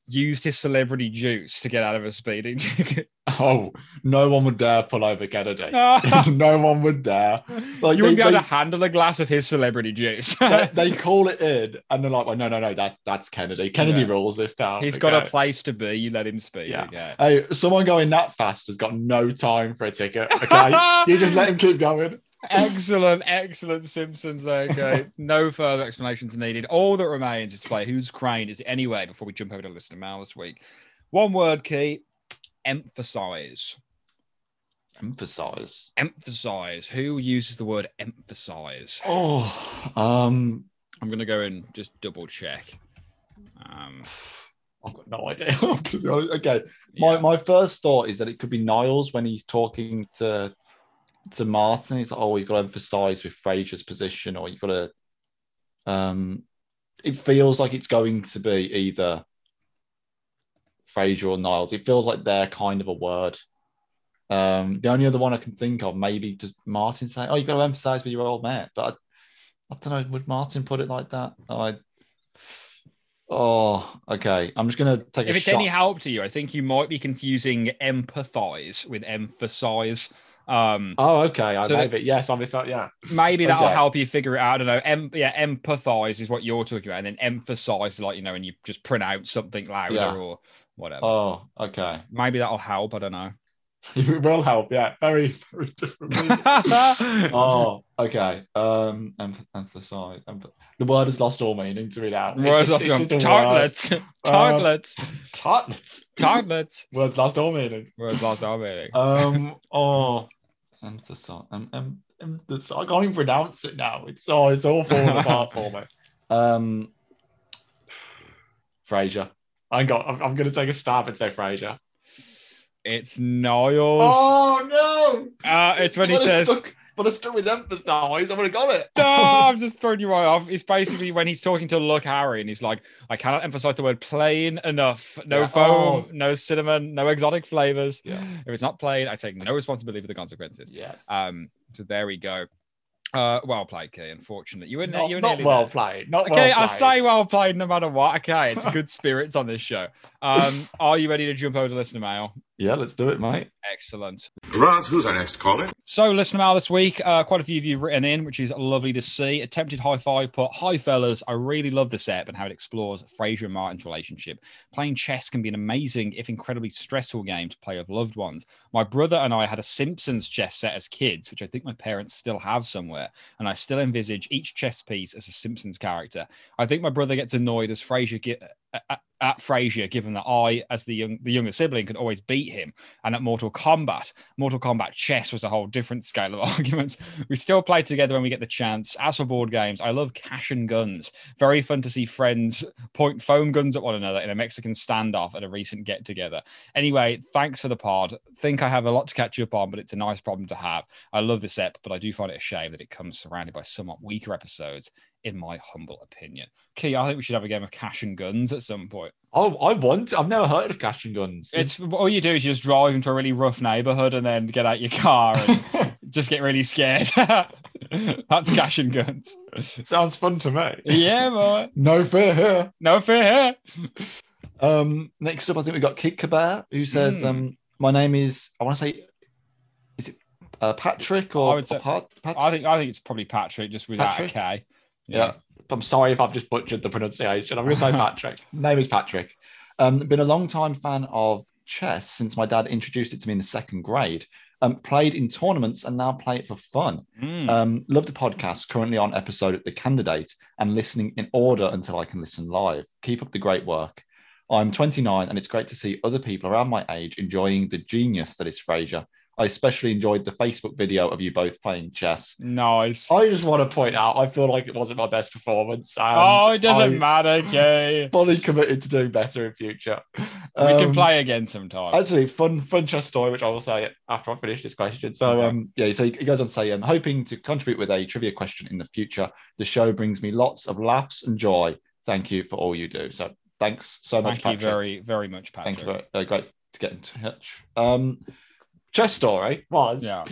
[SPEAKER 1] used his celebrity juice to get out of a speeding ticket?
[SPEAKER 2] Oh, no one would dare pull over Kennedy. no one would dare. Like you
[SPEAKER 1] wouldn't
[SPEAKER 2] they,
[SPEAKER 1] be able
[SPEAKER 2] they,
[SPEAKER 1] to handle a glass of his celebrity juice.
[SPEAKER 2] they, they call it in, and they're like, "Well, no, no, no, that that's Kennedy. Kennedy
[SPEAKER 1] Yeah.
[SPEAKER 2] rules this town.
[SPEAKER 1] He's got a place to be. You let him speak.
[SPEAKER 2] Yeah.
[SPEAKER 1] Okay.
[SPEAKER 2] Hey, someone going that fast has got no time for a ticket. Okay, you just let him keep going.
[SPEAKER 1] Excellent, excellent Simpsons there. Okay. no further explanations needed. All that remains is to play Who's Crane Is It Anyway before we jump over to listener mail this week. One word key emphasize.
[SPEAKER 2] Emphasize.
[SPEAKER 1] Emphasize. Who uses the word emphasize?
[SPEAKER 2] Oh, um,
[SPEAKER 1] I'm going to go and just double check. Um,
[SPEAKER 2] I've got no idea. I'm gonna be honest. okay, my
[SPEAKER 1] yeah.
[SPEAKER 2] my first thought is that it could be Niles when he's talking to to Martin. He's like, "Oh, you've got to emphasize with Frasier's position, or you've got to." Um, it feels like it's going to be either Frasier or Niles. It feels like they're kind of a word. Um, the only other one I can think of, maybe just Martin saying, "Oh, you've got to emphasize with your old mate," but I, I don't know. Would Martin put it like that? I. Oh, okay. I'm just gonna take a if
[SPEAKER 1] it's
[SPEAKER 2] shot.
[SPEAKER 1] any help to you, I think you might be confusing empathize with emphasize. Um,
[SPEAKER 2] Oh, okay. I
[SPEAKER 1] So-
[SPEAKER 2] maybe yes. Obviously, yeah.
[SPEAKER 1] maybe that'll
[SPEAKER 2] Okay.
[SPEAKER 1] help you figure it out. I don't know. Em- yeah, empathize is what you're talking about, and then emphasize like you know, when you just pronounce something louder
[SPEAKER 2] Yeah.
[SPEAKER 1] or whatever.
[SPEAKER 2] Oh, okay.
[SPEAKER 1] Maybe that'll help. I don't know.
[SPEAKER 2] It will help. Yeah. Very, very different. oh, okay. Um, em- emphasize. Em- the word has lost all meaning to read out. It's
[SPEAKER 1] Words lost
[SPEAKER 2] it's
[SPEAKER 1] your
[SPEAKER 2] just a
[SPEAKER 1] tartlets, tartlets,
[SPEAKER 2] Tartlets.
[SPEAKER 1] tartlets.
[SPEAKER 2] Words lost all meaning.
[SPEAKER 1] Words lost all meaning.
[SPEAKER 2] Um. Oh. Emphasize. Em- em- emphasize. I can't even pronounce it now. It's oh, it's all falling apart for me. Um. Frasier. I got. I'm, I'm going to take a stab and say Frasier.
[SPEAKER 1] It's Niles.
[SPEAKER 2] Oh no!
[SPEAKER 1] Uh, it's when he says,
[SPEAKER 2] stuck, I'd have stuck with emphasize, I would have got it.
[SPEAKER 1] No, I'm just throwing you right off. It's basically when he's talking to Luck Harry and he's like, I cannot emphasize the word plain enough. No
[SPEAKER 2] Yeah.
[SPEAKER 1] foam,
[SPEAKER 2] Oh.
[SPEAKER 1] no cinnamon, no exotic flavors.
[SPEAKER 2] Yeah.
[SPEAKER 1] If it's not plain, I take no responsibility for the consequences.
[SPEAKER 2] Yes.
[SPEAKER 1] Um, so there we go. Uh, well played, Key. Unfortunate. You were,
[SPEAKER 2] not
[SPEAKER 1] you were
[SPEAKER 2] not well
[SPEAKER 1] there.
[SPEAKER 2] played. Not
[SPEAKER 1] Okay,
[SPEAKER 2] well
[SPEAKER 1] I say well played no matter what. Okay, it's good spirits on this show. Um, are you ready to jump over to listener mail?
[SPEAKER 2] Yeah, let's do it, mate.
[SPEAKER 1] Excellent.
[SPEAKER 3] Roz, who's our next caller?
[SPEAKER 1] So, listener mail this week, uh, quite a few of you have written in, which is lovely to see. Attempted high five put, Hi, fellas. I really love this app and how it explores Frasier and Martin's relationship. Playing chess can be an amazing, if incredibly stressful game to play with loved ones. My brother and I had a Simpsons chess set as kids, which I think my parents still have somewhere, and I still envisage each chess piece as a Simpsons character. I think my brother gets annoyed as Frasier get, at, at Frasier, given that I, as the young the younger sibling, could always beat him. And at Mortal Kombat, Mortal Kombat chess was a whole different scale of arguments. We still play together when we get the chance. As for board games, I love cash and guns. Very fun to see friends point foam guns at one another in a Mexican standoff at a recent get together. Anyway, thanks for the pod. Think I have a lot to catch up on, but it's a nice problem to have. I love this ep, but I do find it a shame that it comes surrounded by somewhat weaker episodes in my humble opinion. Key, I think we should have a game of cash and guns at some point.
[SPEAKER 2] Oh, I want. I've never heard of cash and guns.
[SPEAKER 1] It's all you do is you just drive into a really rough neighborhood and then get out your car and just get really scared. That's cash and guns.
[SPEAKER 2] Sounds fun to me.
[SPEAKER 1] Yeah, boy.
[SPEAKER 2] No fear here.
[SPEAKER 1] No fear here.
[SPEAKER 2] Um, next up, I think we've got Kid Kabar, who says,
[SPEAKER 1] Mm.
[SPEAKER 2] um, "My name is. I want to say, is it uh, Patrick
[SPEAKER 1] I
[SPEAKER 2] or,
[SPEAKER 1] would say-
[SPEAKER 2] Pat, Patrick?
[SPEAKER 1] I think I think it's probably Patrick just without
[SPEAKER 2] Patrick?
[SPEAKER 1] a K.
[SPEAKER 2] Yeah. I'm sorry if I've just butchered the pronunciation. I'm going to say Patrick. Name is Patrick. Um, been a long time fan of chess since my dad introduced it to me in the second grade. Um, played in tournaments and now play it for fun.
[SPEAKER 1] Mm.
[SPEAKER 2] Um, love the podcast. Currently on episode at the candidate and listening in order until I can listen live. Keep up the great work. I'm 29 and it's great to see other people around my age enjoying the genius that is Frasier. I especially enjoyed the Facebook video of you both playing chess.
[SPEAKER 1] nice.
[SPEAKER 2] I just want to point out, I feel like it wasn't my best performance.
[SPEAKER 1] oh, it doesn't
[SPEAKER 2] I
[SPEAKER 1] matter, Kay.
[SPEAKER 2] Fully committed to doing better in future.
[SPEAKER 1] we can
[SPEAKER 2] Um,
[SPEAKER 1] play again sometime.
[SPEAKER 2] Actually, fun, fun chess story, which I will say after I finish this question. So,
[SPEAKER 1] Okay.
[SPEAKER 2] um, yeah, so he goes on to say, I'm hoping to contribute with a trivia question in the future. The show brings me lots of laughs and joy. Thank you for all you do. So, thanks so much,
[SPEAKER 1] Thank you
[SPEAKER 2] Patrick.
[SPEAKER 1] very, very much, Patrick.
[SPEAKER 2] Thank you. Very, uh, great to get in touch. Um, chess story was.
[SPEAKER 1] Yeah.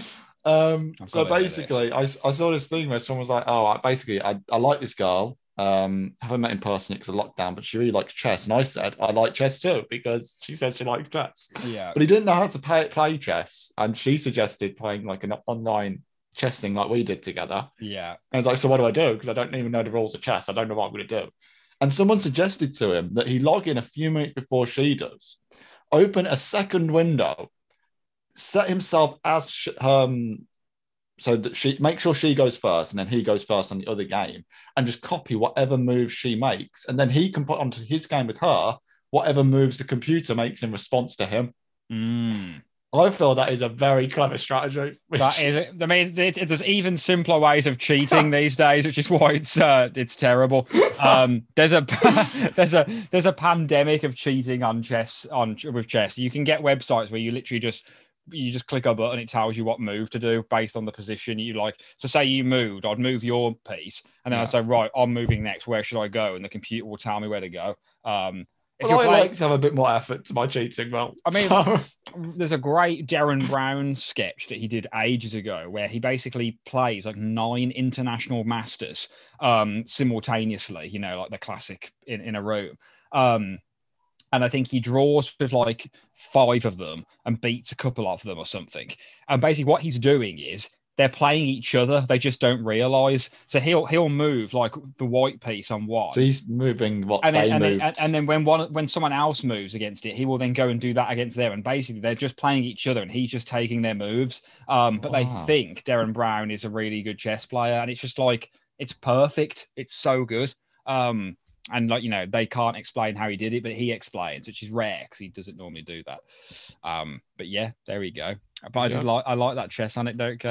[SPEAKER 2] Um, so basically, I, I saw this thing where someone was like, "Oh, I, basically, I, I like this girl. Um, haven't met in person because of lockdown, but she really likes chess." And I said, "I like chess too," because she said she likes chess.
[SPEAKER 1] Yeah.
[SPEAKER 2] But he didn't know how to play, play chess, and she suggested playing like an online chess thing like we did together.
[SPEAKER 1] Yeah.
[SPEAKER 2] And I was like, "So what do I do?" Because I don't even know the rules of chess. I don't know what I'm going to do. And someone suggested to him that he log in a few minutes before she does, open a second window, set himself as sh- um, so that she make sure she goes first, and then he goes first on the other game, and just copy whatever moves she makes, and then he can put onto his game with her whatever moves the computer makes in response to him.
[SPEAKER 1] Mm.
[SPEAKER 2] I feel that is a very clever strategy. which-
[SPEAKER 1] That is, I mean, it, it- there's even simpler ways of cheating these days, which is why it's uh, it's terrible. Um, there's a there's a there's a pandemic of cheating on chess on with chess. You can get websites where you literally just you just click a button, it tells you what move to do based on the position you like. So say you moved, I'd move your piece, and then
[SPEAKER 2] Yeah.
[SPEAKER 1] I'd say, right, I'm moving next. Where should I go? And the computer will tell me where to go. Um, if
[SPEAKER 2] Well, I
[SPEAKER 1] playing-
[SPEAKER 2] like to have a bit more effort to my cheating. Well,
[SPEAKER 1] I mean,
[SPEAKER 2] so-
[SPEAKER 1] there's a great Derren Brown sketch that he did ages ago where he basically plays like nine international masters um simultaneously, you know, like the classic in, in a room. Um and I think he draws with like five of them and beats a couple of them or something. And basically what he's doing is they're playing each other. They just don't realize. So he'll he'll move like the white piece on one
[SPEAKER 2] So he's moving what
[SPEAKER 1] and
[SPEAKER 2] they
[SPEAKER 1] and, then,
[SPEAKER 2] moved.
[SPEAKER 1] and, and then when one when someone else moves against it, he will then go and do that against them. And basically, they're just playing each other, and he's just taking their moves. Um, but they think Derren Brown is a really good chess player, and it's just like it's perfect. It's so good. Um, and like you know, they can't explain how he did it, but he explains, which is rare because he doesn't normally do that. Um, but yeah, there we go. But I did like I like that chess anecdote.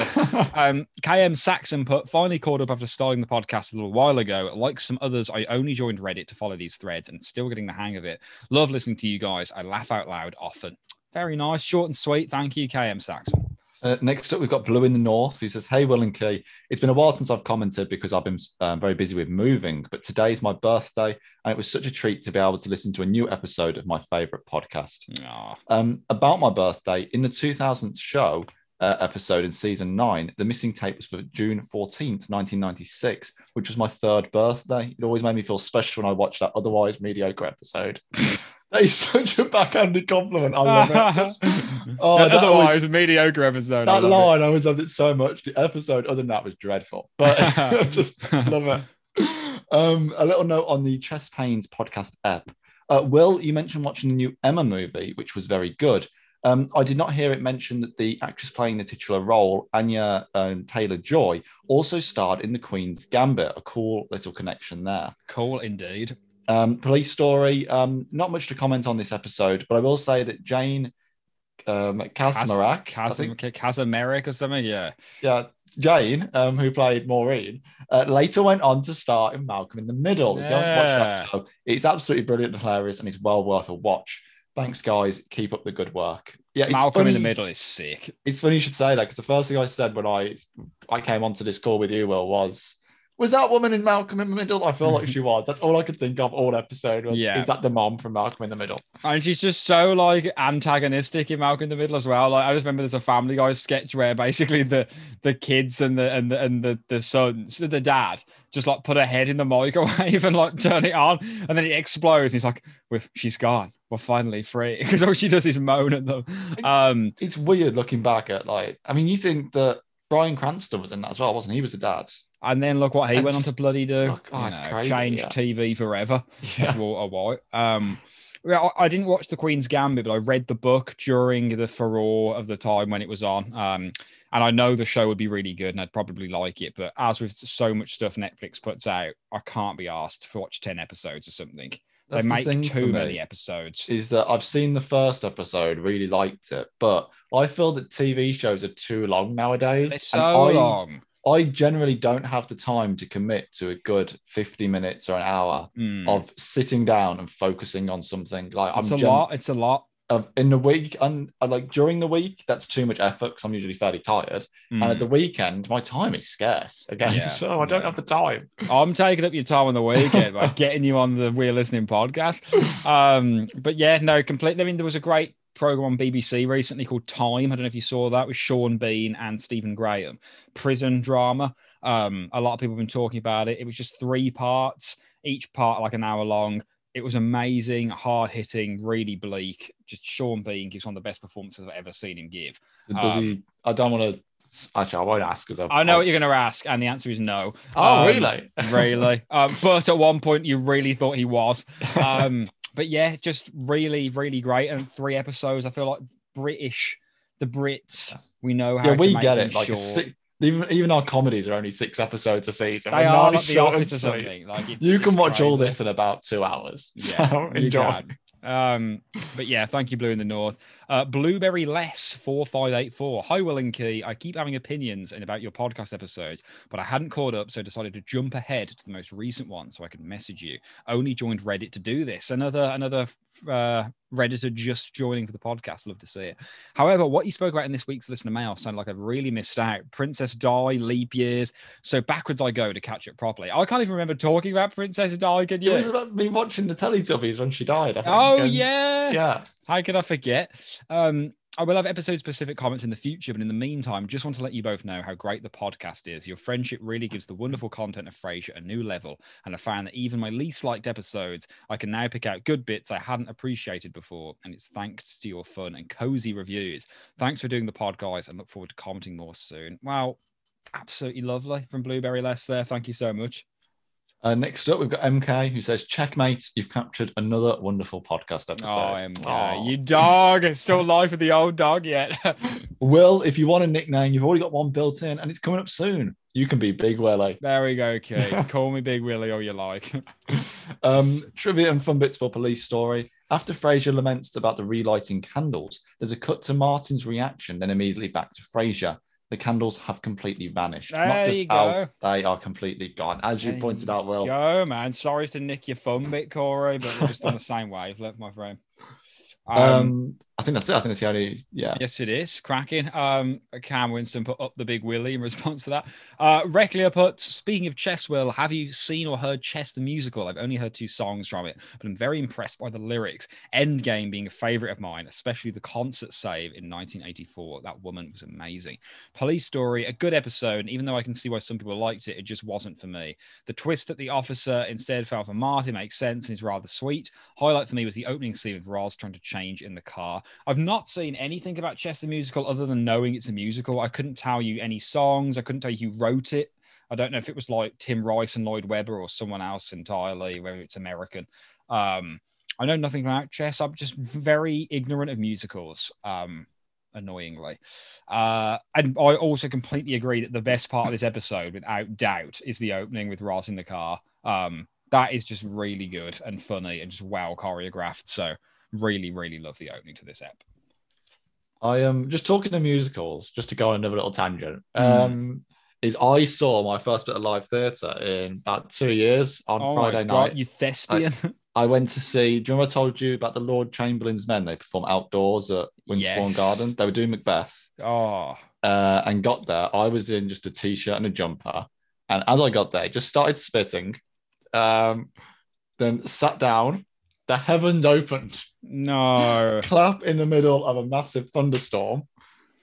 [SPEAKER 1] Um, KM Saxon put finally caught up after starting the podcast a little while ago. Like some others, I only joined Reddit to follow these threads and still getting the hang of it. Love listening to you guys. I laugh out loud often. Very nice, short and sweet. Thank you, KM Saxon.
[SPEAKER 2] Uh, next up, we've got Blue in the North. He says, Hey, Will and Key. It's been a while since I've commented because I've been um, very busy with moving, but today is my birthday, and it was such a treat to be able to listen to a new episode of my favorite podcast. Um, about my birthday, in the 2000th show uh, episode in season nine, the missing tape was for June 14th, 1996, which was my third birthday. It always made me feel special when I watched that otherwise mediocre episode. that is such a backhanded compliment. I love it. Oh, that
[SPEAKER 1] Otherwise,
[SPEAKER 2] was-
[SPEAKER 1] a mediocre episode. I
[SPEAKER 2] that
[SPEAKER 1] it.
[SPEAKER 2] line, I always loved it so much. The episode, other than that, was dreadful, but I just love it. Um, a little note on the Chess Pains podcast app. Uh, Will, you mentioned watching the new Emma movie, which was very good. Um, I did not hear it mentioned that the actress playing the titular role, Anya um, Taylor Joy, also starred in The Queen's Gambit. A cool little connection there.
[SPEAKER 1] Cool indeed.
[SPEAKER 2] Um, police story. Um, not much to comment on this episode, but I will say that Jane um, I think-
[SPEAKER 1] or something. Yeah.
[SPEAKER 2] yeah, Jane, um, who played Maureen, uh, later went on to star in Malcolm in the Middle. If you haven't watched
[SPEAKER 1] Yeah.
[SPEAKER 2] that show, it's absolutely brilliant and hilarious, and it's well worth a watch. Thanks, guys. Keep up the good work. Yeah,
[SPEAKER 1] Malcolm in the Middle is sick.
[SPEAKER 2] It's funny you should say that because the first thing I said when I I came onto this call with you, Will, was was that woman in Malcolm in the Middle? I feel like she was. That's all I could think of all episode was
[SPEAKER 1] Yeah.
[SPEAKER 2] is that the mom from Malcolm in the Middle?
[SPEAKER 1] And she's just so like antagonistic in Malcolm in the Middle as well. Like I just remember there's a Family Guy sketch where basically the the kids and the and the and the, the sons, the dad, just like put her head in the microwave and like turn it on, and then it explodes. And he's like, "We're she's gone. We're finally free." Because all she does is moan at them. Um,
[SPEAKER 2] It's weird looking back at like I mean, you think that Bryan Cranston was in that as well, wasn't he? He was the dad.
[SPEAKER 1] And then look what he went on to bloody do.
[SPEAKER 2] Look, oh,
[SPEAKER 1] You know,
[SPEAKER 2] crazy,
[SPEAKER 1] Change
[SPEAKER 2] yeah.
[SPEAKER 1] TV forever.
[SPEAKER 2] Yeah.
[SPEAKER 1] Walter White. Um, I I didn't watch The Queen's Gambit, but I read the book during the furore of the time when it was on. Um, and I know the show would be really good and I'd probably like it. But as with so much stuff Netflix puts out, I can't be asked to watch 10 episodes or something.
[SPEAKER 2] That's
[SPEAKER 1] they
[SPEAKER 2] the
[SPEAKER 1] make
[SPEAKER 2] thing
[SPEAKER 1] too many episodes.
[SPEAKER 2] is that I've seen the first episode, really liked it, but I feel that TV shows are too long nowadays.
[SPEAKER 1] They're so
[SPEAKER 2] I,
[SPEAKER 1] long.
[SPEAKER 2] I generally don't have the time to commit to a good 50 minutes or an hour
[SPEAKER 1] Mm.
[SPEAKER 2] of sitting down and focusing on something. Like
[SPEAKER 1] It's
[SPEAKER 2] I'm
[SPEAKER 1] a
[SPEAKER 2] gen-
[SPEAKER 1] lot. It's a lot.
[SPEAKER 2] of in the week and uh, like during the week, that's too much effort because I'm usually fairly tired. And
[SPEAKER 1] Mm.
[SPEAKER 2] at the weekend, my time is scarce again.
[SPEAKER 1] Yeah,
[SPEAKER 2] so I don't
[SPEAKER 1] yeah.
[SPEAKER 2] have the time.
[SPEAKER 1] I'm taking up your time on the weekend by getting you on the We're Listening podcast. Um, but yeah, no, completely. I mean, there was a great program on BBC recently called Time. I don't know if you saw that with Sean Bean and Stephen Graham. Prison drama. Um, a lot of people have been talking about it. It was just three parts, each part like an hour long. It was amazing, hard hitting, really bleak. Just Sean Bean gives one of the best performances I've ever seen him give.
[SPEAKER 2] Does
[SPEAKER 1] Um,
[SPEAKER 2] he? I don't want to. Actually, I won't ask because
[SPEAKER 1] I know what you're going to ask, and the answer is no.
[SPEAKER 2] Oh,
[SPEAKER 1] Um,
[SPEAKER 2] really?
[SPEAKER 1] really. Um, but at one point, you really thought he was. Um, but yeah, just really, really great. And three episodes. I feel like British, the Brits, we know how.
[SPEAKER 2] yeah,
[SPEAKER 1] to
[SPEAKER 2] we
[SPEAKER 1] make
[SPEAKER 2] get it. Like six, even even our comedies are only six episodes a season.
[SPEAKER 1] They
[SPEAKER 2] We're
[SPEAKER 1] are like the
[SPEAKER 2] short, and
[SPEAKER 1] office or something. Like
[SPEAKER 2] You can watch all this in about two hours.
[SPEAKER 1] Yeah,
[SPEAKER 2] So enjoy.
[SPEAKER 1] Um, but yeah, thank you, Blue in the North. Uh, Blueberry Less four five eight four. Hi, Will and Key. I keep having opinions and about your podcast episodes, but I hadn't caught up, so decided to jump ahead to the most recent one so I could message you. Only joined Reddit to do this. Another another uh, Redditor just joining for the podcast. Love to see it. However, what you spoke about in this week's listener mail sounded like I've really missed out. Princess Di, leap years. So backwards I go to catch it properly. I can't even remember talking about Princess Di. Can
[SPEAKER 2] It
[SPEAKER 1] you?
[SPEAKER 2] was about me watching the Teletubbies when she died. I think.
[SPEAKER 1] Oh
[SPEAKER 2] and-
[SPEAKER 1] yeah.
[SPEAKER 2] yeah.
[SPEAKER 1] How could I forget? Um, I will have episode specific comments in the future, but in the meantime, just want to let you both know how great the podcast is. Your friendship really gives the wonderful content of Frasier a new level, and I found that even my least liked episodes, I can now pick out good bits I hadn't appreciated before, and it's thanks to your fun and cozy reviews. Thanks for doing the pod, guys, and look forward to commenting more soon. Wow, absolutely lovely from Blueberry Les there. Thank you so much.
[SPEAKER 2] Uh, next up, we've got MK who says, "Checkmate, you've captured another wonderful podcast episode."
[SPEAKER 1] Oh, MK,
[SPEAKER 2] Aw.
[SPEAKER 1] you dog. It's Still life with the old dog yet.
[SPEAKER 2] Will, if you want a nickname, you've already got one built in, and it's coming up soon. You can be Big Willie.
[SPEAKER 1] There we go, Kate. Call me Big Willie all you like.
[SPEAKER 2] um, trivia and fun bits for police story. After Frasier laments about the relighting candles, there's a cut to Martin's reaction, then immediately back to Frasier. The candles have completely vanished.
[SPEAKER 1] There
[SPEAKER 2] Not just out, they are completely gone. As you
[SPEAKER 1] There
[SPEAKER 2] pointed out, Will.
[SPEAKER 1] Go, man. Sorry to nick your fun bit, Corey, but we're just on the same wavelength, my friend. Um,
[SPEAKER 2] Um, I think that's it. I think that's the only, yeah.
[SPEAKER 1] Yes, it is. Cracking. Um, Cam Winston put up the big Willie in response to that. Uh, Recklia put, speaking of Chess, Will, have you seen or heard Chess the musical? I've only heard two songs from it, but I'm very impressed by the lyrics. Endgame being a favorite of mine, especially the concert save in 1984. That woman was amazing. Police Story, a good episode. and Even though I can see why some people liked it, it just wasn't for me. The twist that the officer instead fell for Marty makes sense and is rather sweet. Highlight for me was the opening scene with Roz trying to change in the car. I've not seen anything about Chess the musical other than knowing it's a musical. I couldn't tell you any songs. I couldn't tell you who wrote it. I don't know if it was like Tim Rice and Lloyd Webber or someone else entirely, whether it's American. Um, I know nothing about chess. I'm just very ignorant of musicals. Um, annoyingly. Uh, and I also completely agree that the best part of this episode, without doubt, is the opening with Roz in the car. Um, that is just really good and funny and just well choreographed. So really, really love the opening to this app.
[SPEAKER 2] I am um, just talking to musicals, just to go on another little tangent.
[SPEAKER 1] Hmm.
[SPEAKER 2] Um, is I saw my first bit of live theatre in about two years on
[SPEAKER 1] Oh
[SPEAKER 2] Friday
[SPEAKER 1] God,
[SPEAKER 2] night.
[SPEAKER 1] you thespian.
[SPEAKER 2] I went to see. Do you remember I told you about the Lord Chamberlain's Men? They perform outdoors at Winterbourne
[SPEAKER 1] Yes.
[SPEAKER 2] Garden. They were doing Macbeth.
[SPEAKER 1] oh,
[SPEAKER 2] uh, and got there. I was in just a t-shirt and a jumper, and as I got there, just started spitting. Um, then sat down. The heavens opened.
[SPEAKER 1] no.
[SPEAKER 2] Clap in the middle of a massive thunderstorm.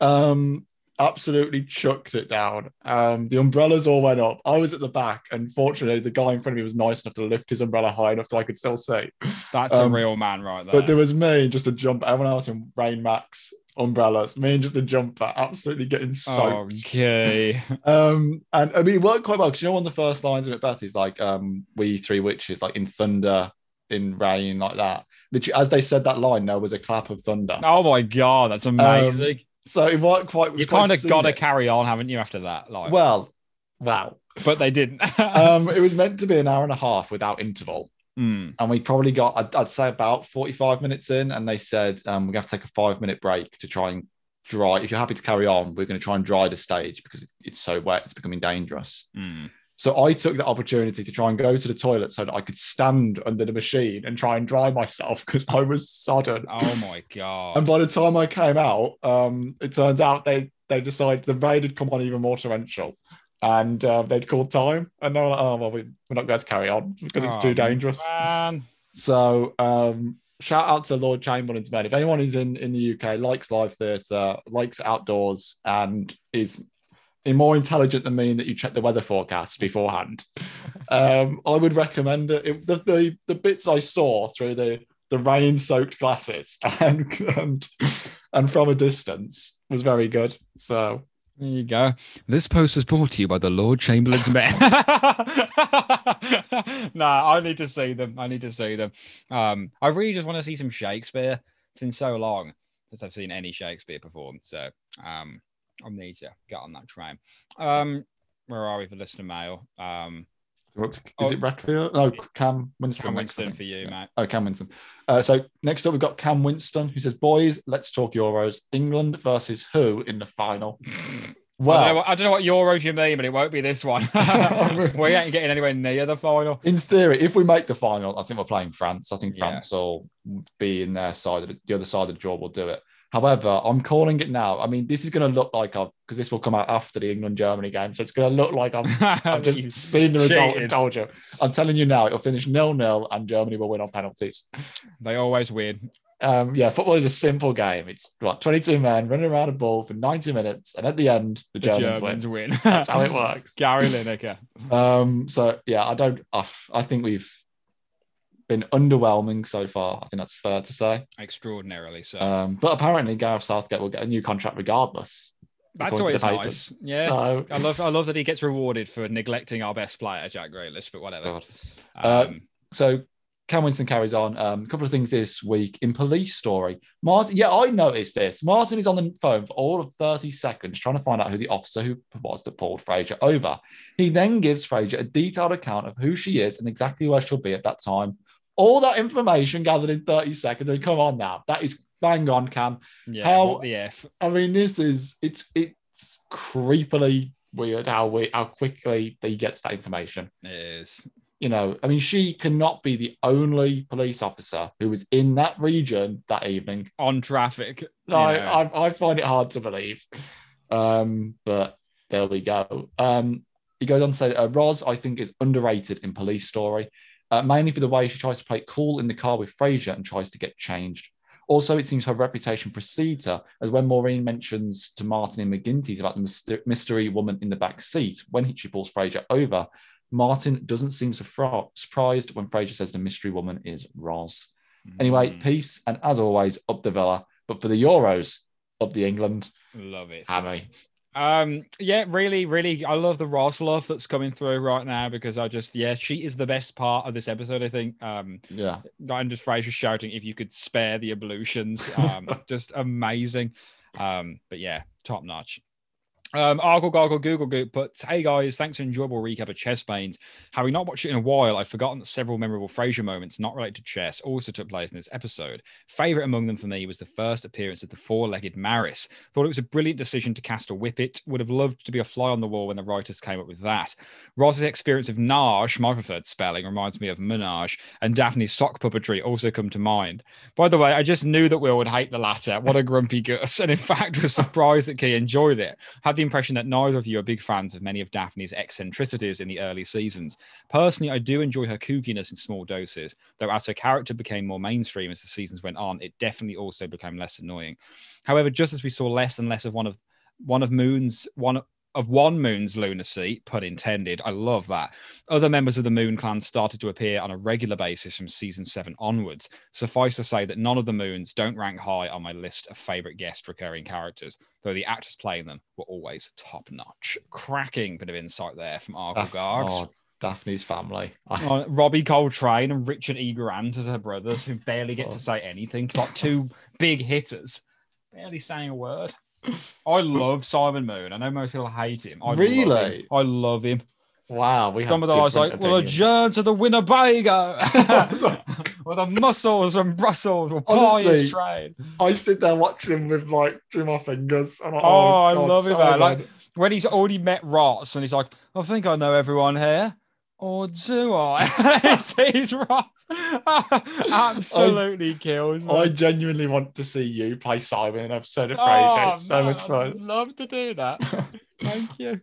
[SPEAKER 2] Um, absolutely chucked it down. Um, the umbrellas all went up. I was at the back, and fortunately, the guy in front of me was nice enough to lift his umbrella high enough that I could still see.
[SPEAKER 1] That's
[SPEAKER 2] Um,
[SPEAKER 1] a real man right there.
[SPEAKER 2] But there was me, just a jump. Everyone else in Rain Max umbrellas. Me and just a jumper, absolutely getting soaked.
[SPEAKER 1] okay.
[SPEAKER 2] Um, and I mean, it worked quite well because you know, one of the first lines of Macbeth is like, um, "We three witches, like in thunder, in rain, like that." Literally, as they said that line, there was a clap of thunder.
[SPEAKER 1] Oh my god, that's amazing.
[SPEAKER 2] So it worked quite. it
[SPEAKER 1] you kind of got to carry on, haven't you? After that, like,
[SPEAKER 2] Well, well,
[SPEAKER 1] but they didn't.
[SPEAKER 2] um, it was meant to be an hour and a half without interval,
[SPEAKER 1] Hmm.
[SPEAKER 2] and we probably got, I'd, I'd say, about forty-five minutes in, and they said um, we're gonna have to take a five-minute break to try and dry. If you're happy to carry on, we're going to try and dry the stage because it's, it's so wet, it's becoming dangerous.
[SPEAKER 1] Hmm.
[SPEAKER 2] So I took the opportunity to try and go to the toilet so that I could stand under the machine and try and dry myself because I was sodden.
[SPEAKER 1] Oh my god.
[SPEAKER 2] And by the time I came out, um, it turns out they they decided the rain had come on even more torrential, and uh, they'd called time, and they were like, "Oh well, we, we're not going to carry on because it's
[SPEAKER 1] Oh,
[SPEAKER 2] too dangerous."
[SPEAKER 1] Man.
[SPEAKER 2] So um, shout out to Lord Chamberlain's men. If anyone is in in the UK likes live theatre, likes outdoors, and is more intelligent than me in that you check the weather forecast beforehand, um, I would recommend it. It- the, the the bits I saw through the the rain soaked glasses and and and from a distance was very good. So
[SPEAKER 1] There you go. This post is brought to you by the Lord Chamberlain's men. nah, I need to see them. I need to see them. Um, I really just want to see some Shakespeare. It's been so long since I've seen any Shakespeare performed. So um, I need to get on that train. Um, where are we for listener mail? Um,
[SPEAKER 2] is
[SPEAKER 1] Oh.
[SPEAKER 2] it Reckley? No, Cam Winston.
[SPEAKER 1] Cam Winston
[SPEAKER 2] think.
[SPEAKER 1] for you,
[SPEAKER 2] Yeah.
[SPEAKER 1] mate.
[SPEAKER 2] Oh, Cam Winston. Uh, so next up, we've got Cam Winston, who says, "Boys, let's talk Euros. England versus who in the final?"
[SPEAKER 1] I, don't know
[SPEAKER 2] Well,
[SPEAKER 1] I don't know what Euros you mean, but it won't be this one. we ain't getting anywhere near the final.
[SPEAKER 2] in theory, if we make the final, I think we're playing France. I think
[SPEAKER 1] Yeah.
[SPEAKER 2] France will be in their side. Of the, the other side of the draw will do it. However, I'm calling it now. I mean, this is going to look like I've because this will come out after the England Germany game, so it's going to look like I'm I've just seen the result
[SPEAKER 1] cheated.
[SPEAKER 2] and told you. I'm telling you now, it'll finish nil nil, and Germany will win on penalties.
[SPEAKER 1] They always win.
[SPEAKER 2] Um, yeah, football is a simple game. It's what 22 men running around a ball for 90 minutes, and at the end, the,
[SPEAKER 1] The
[SPEAKER 2] Germans,
[SPEAKER 1] Germans
[SPEAKER 2] win.
[SPEAKER 1] win.
[SPEAKER 2] That's how it works.
[SPEAKER 1] Gary Lineker.
[SPEAKER 2] Um, so yeah, I don't. I, I think we've been underwhelming so far. I think that's fair to say.
[SPEAKER 1] Extraordinarily so.
[SPEAKER 2] Um, but apparently, Gareth Southgate will get a new contract regardless.
[SPEAKER 1] That's always nice. Yeah.
[SPEAKER 2] So,
[SPEAKER 1] I love I love that he gets rewarded for neglecting our best player, Jack Grealish, but whatever.
[SPEAKER 2] God. Uh,
[SPEAKER 1] Um,
[SPEAKER 2] so Cam Winston carries on. Um, a couple of things this week in police story. Martin, yeah, I noticed this. Martin is on the phone for all of 30 seconds trying to find out who the officer who was that pulled Frasier over. He then gives Frasier a detailed account of who she is and exactly where she'll be at that time. All that information gathered in 30 seconds. I mean, come on now. That is bang on, Cam.
[SPEAKER 1] yeah,
[SPEAKER 2] how-
[SPEAKER 1] what the F?
[SPEAKER 2] I mean, this is it's it's creepily weird how we how quickly he gets that information
[SPEAKER 1] is.
[SPEAKER 2] you know, I mean, she cannot be the only police officer who was in that region that evening.
[SPEAKER 1] On traffic.
[SPEAKER 2] No,
[SPEAKER 1] know.
[SPEAKER 2] I, I find it hard to believe. Um, but there we go. Um, he goes on to say, uh, Roz, I think, is underrated in police story, uh, mainly for the way she tries to play cool in the car with Frasier and tries to get changed. Also, it seems her reputation precedes her, as when Maureen mentions to Martin and McGinty's about the myster- mystery woman in the back seat when she pulls Frasier over, Martin doesn't seem surpri- surprised when Frasier says the mystery woman is Roz. Anyway,
[SPEAKER 1] Mm.
[SPEAKER 2] peace, and as always, up the villa. But for the Euros, up the England,
[SPEAKER 1] Love it.
[SPEAKER 2] Hammy.
[SPEAKER 1] Um, yeah, really, really, I love the Roz love that's coming through right now because I just, yeah, she is the best part of this episode. I think. Um,
[SPEAKER 2] Yeah.
[SPEAKER 1] and just Frasier shouting, "If you could spare the ablutions," um, just amazing. Um, but yeah, top notch. Um, Argle Goggle Google Goop puts, Hey guys, thanks for an enjoyable recap of Chess Pains. Having not watched it in a while, I've forgotten several memorable Frasier moments not related to chess also took place in this episode. Favorite among them for me was the first appearance of the four legged Maris. Thought it was a brilliant decision to cast a whippet. Would have loved to be a fly on the wall when the writers came up with that. Roz's experience of Nage, my preferred spelling, reminds me of Menage, and Daphne's sock puppetry also come to mind. By the way, I just knew that Will would hate the latter. What a grumpy Gus. And in fact, was surprised that Key enjoyed it. Had the impression that neither of you are big fans of many of Daphne's eccentricities in the early seasons. Personally, I do enjoy her kookiness in small doses, though as her character became more mainstream as the seasons went on, it definitely also became less annoying. However, just as we saw less and less of one of one of Moon's one of one Moon's lunacy, pun intended. I love that. Other members of the Moon clan started to appear on a regular basis from season seven onwards. Suffice to say that none of the Moons don't rank high on my list of favorite guest recurring characters, though the actors playing them were always top notch. Cracking bit of insight there from Argle
[SPEAKER 2] Daph-
[SPEAKER 1] Gargs.
[SPEAKER 2] oh, Daphne's family.
[SPEAKER 1] Uh, Robbie Coltrane and Richard E. Grant as her brothers, who barely get
[SPEAKER 2] Oh.
[SPEAKER 1] to say anything, like two big hitters, barely saying a word. I love Simon Moon. I know most people hate him. I Love
[SPEAKER 2] Really?
[SPEAKER 1] him. I love him.
[SPEAKER 2] wow, we
[SPEAKER 1] Some of the guys like,
[SPEAKER 2] different
[SPEAKER 1] well,
[SPEAKER 2] opinions.
[SPEAKER 1] adjourn to the Winnebago. well, the muscles and Brussels will ply
[SPEAKER 2] Honestly,
[SPEAKER 1] his trade.
[SPEAKER 2] I sit there watching him with like through my fingers. I'm like,
[SPEAKER 1] oh, oh, I
[SPEAKER 2] God,
[SPEAKER 1] love it, man. Like, when he's already met Roz and he's like, I think I know everyone here. Or do I? he's right. Absolutely kills me.
[SPEAKER 2] I genuinely want to see you play Simon in an episode of
[SPEAKER 1] Oh,
[SPEAKER 2] It's so
[SPEAKER 1] man,
[SPEAKER 2] much
[SPEAKER 1] I'd
[SPEAKER 2] fun.
[SPEAKER 1] love to do that. Thank you.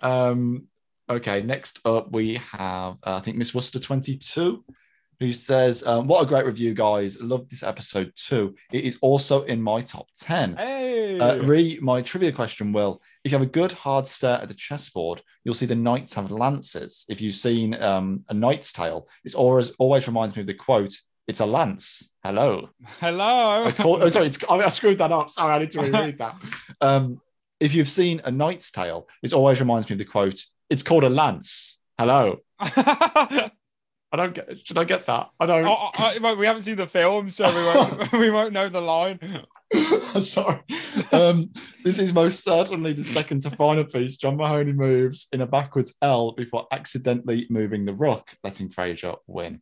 [SPEAKER 2] Um, okay, next up we have uh, I think Miss Worcester twenty two, who says, um, "What a great review, guys! Love this episode too. It is also in my top ten.
[SPEAKER 1] Hey.
[SPEAKER 2] Uh, re, my trivia question will: If you have a good hard stare at the chessboard, you'll see the knights have lances. If you've seen um, a knight's tale, it's always always reminds me of the quote." It's a lance. Hello.
[SPEAKER 1] Hello.
[SPEAKER 2] Called, oh, sorry, it's, I, I screwed that up. Sorry, I need to reread that. Um, if you've seen A Knight's Tale, it always reminds me of the quote, it's called a lance. Hello. I don't get, should I get that? I don't,
[SPEAKER 1] Oh, oh, well, we haven't seen the film, so we won't, we won't know the line.
[SPEAKER 2] sorry. Um, this is most certainly the second to final piece. John Mahoney moves in a backwards L before accidentally moving the rook, letting Frasier win.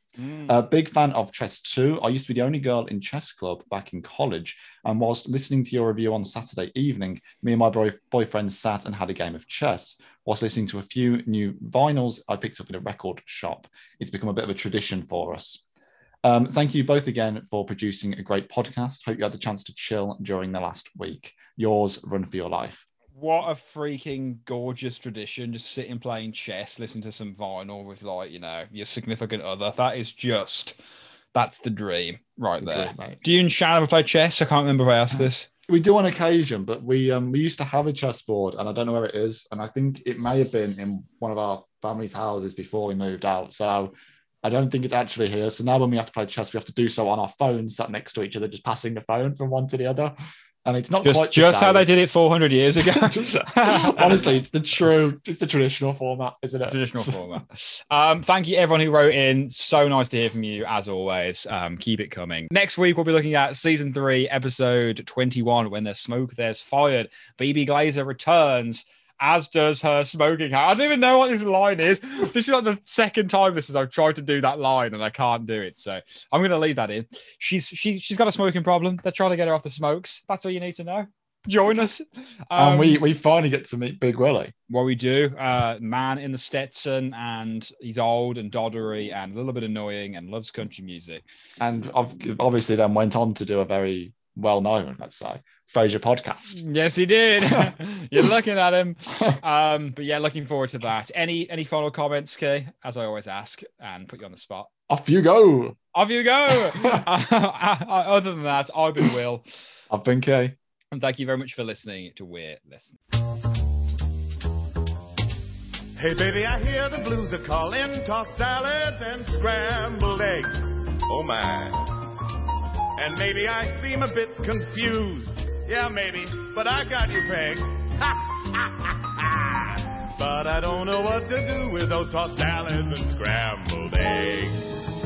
[SPEAKER 2] A big fan of Chess too. I used to be the only girl in chess club back in college. And whilst listening to your review on Saturday evening, me and my boy- boyfriend sat and had a game of chess. Whilst listening to a few new vinyls I picked up in a record shop. It's become a bit of a tradition for us. Um, thank you both again for producing a great podcast. Hope you had the chance to chill during the last week. Yours, Run for Your Life.
[SPEAKER 1] What a freaking gorgeous tradition. Just sitting playing chess, listening to some vinyl with, like, you know, your significant other. That is just, that's the dream right there.
[SPEAKER 2] Good, mate.
[SPEAKER 1] Do you and Shan ever play chess? I can't remember if I asked this.
[SPEAKER 2] We do on occasion, but we um, we used to have a chess board, and I don't know where it is. And I think it may have been in one of our family's houses before we moved out. So I don't think it's actually here. So now when we have to play chess, we have to do so on our phones, sat next to each other, just passing the phone from one to the other. And it's not
[SPEAKER 1] Just,
[SPEAKER 2] quite
[SPEAKER 1] just how they did it 400 years ago.
[SPEAKER 2] Honestly, it's the true, it's the traditional format, isn't it?
[SPEAKER 1] traditional format. Um, thank you everyone who wrote in. So nice to hear from you as always. Um, keep it coming. Next week we'll be looking at season three, episode 21. When there's smoke, there's fired. Bebe Glazer returns. As does her smoking hat. I don't even know what this line is. This is like the second time this is I've tried to do that line and I can't do it. So I'm gonna leave that in. She's she she's got a smoking problem. They're trying to get her off the smokes. That's all you need to know. Join us.
[SPEAKER 2] and
[SPEAKER 1] Um,
[SPEAKER 2] we we finally get to meet Big Willie.
[SPEAKER 1] what we do, uh, man in the Stetson, and he's old and doddery and a little bit annoying and loves country music.
[SPEAKER 2] And I've obviously then went on to do a very well known, let's say, Frasier podcast.
[SPEAKER 1] Yes, he did. You're looking at him. Um, but yeah, looking forward to that. Any any final comments, Kay? As I always ask, and put you on the spot.
[SPEAKER 2] Off you go.
[SPEAKER 1] Off you go. Uh, other than that, I've been Will,
[SPEAKER 2] I've been Kay.
[SPEAKER 1] and thank you very much for listening to We're Listening.
[SPEAKER 3] Hey baby, I hear the blues are calling, tossed salads and scrambled eggs. Oh my. And maybe I seem a bit confused. Yeah, maybe, but I got you pegged. but I don't know what to do with those tossed salads and scrambled eggs.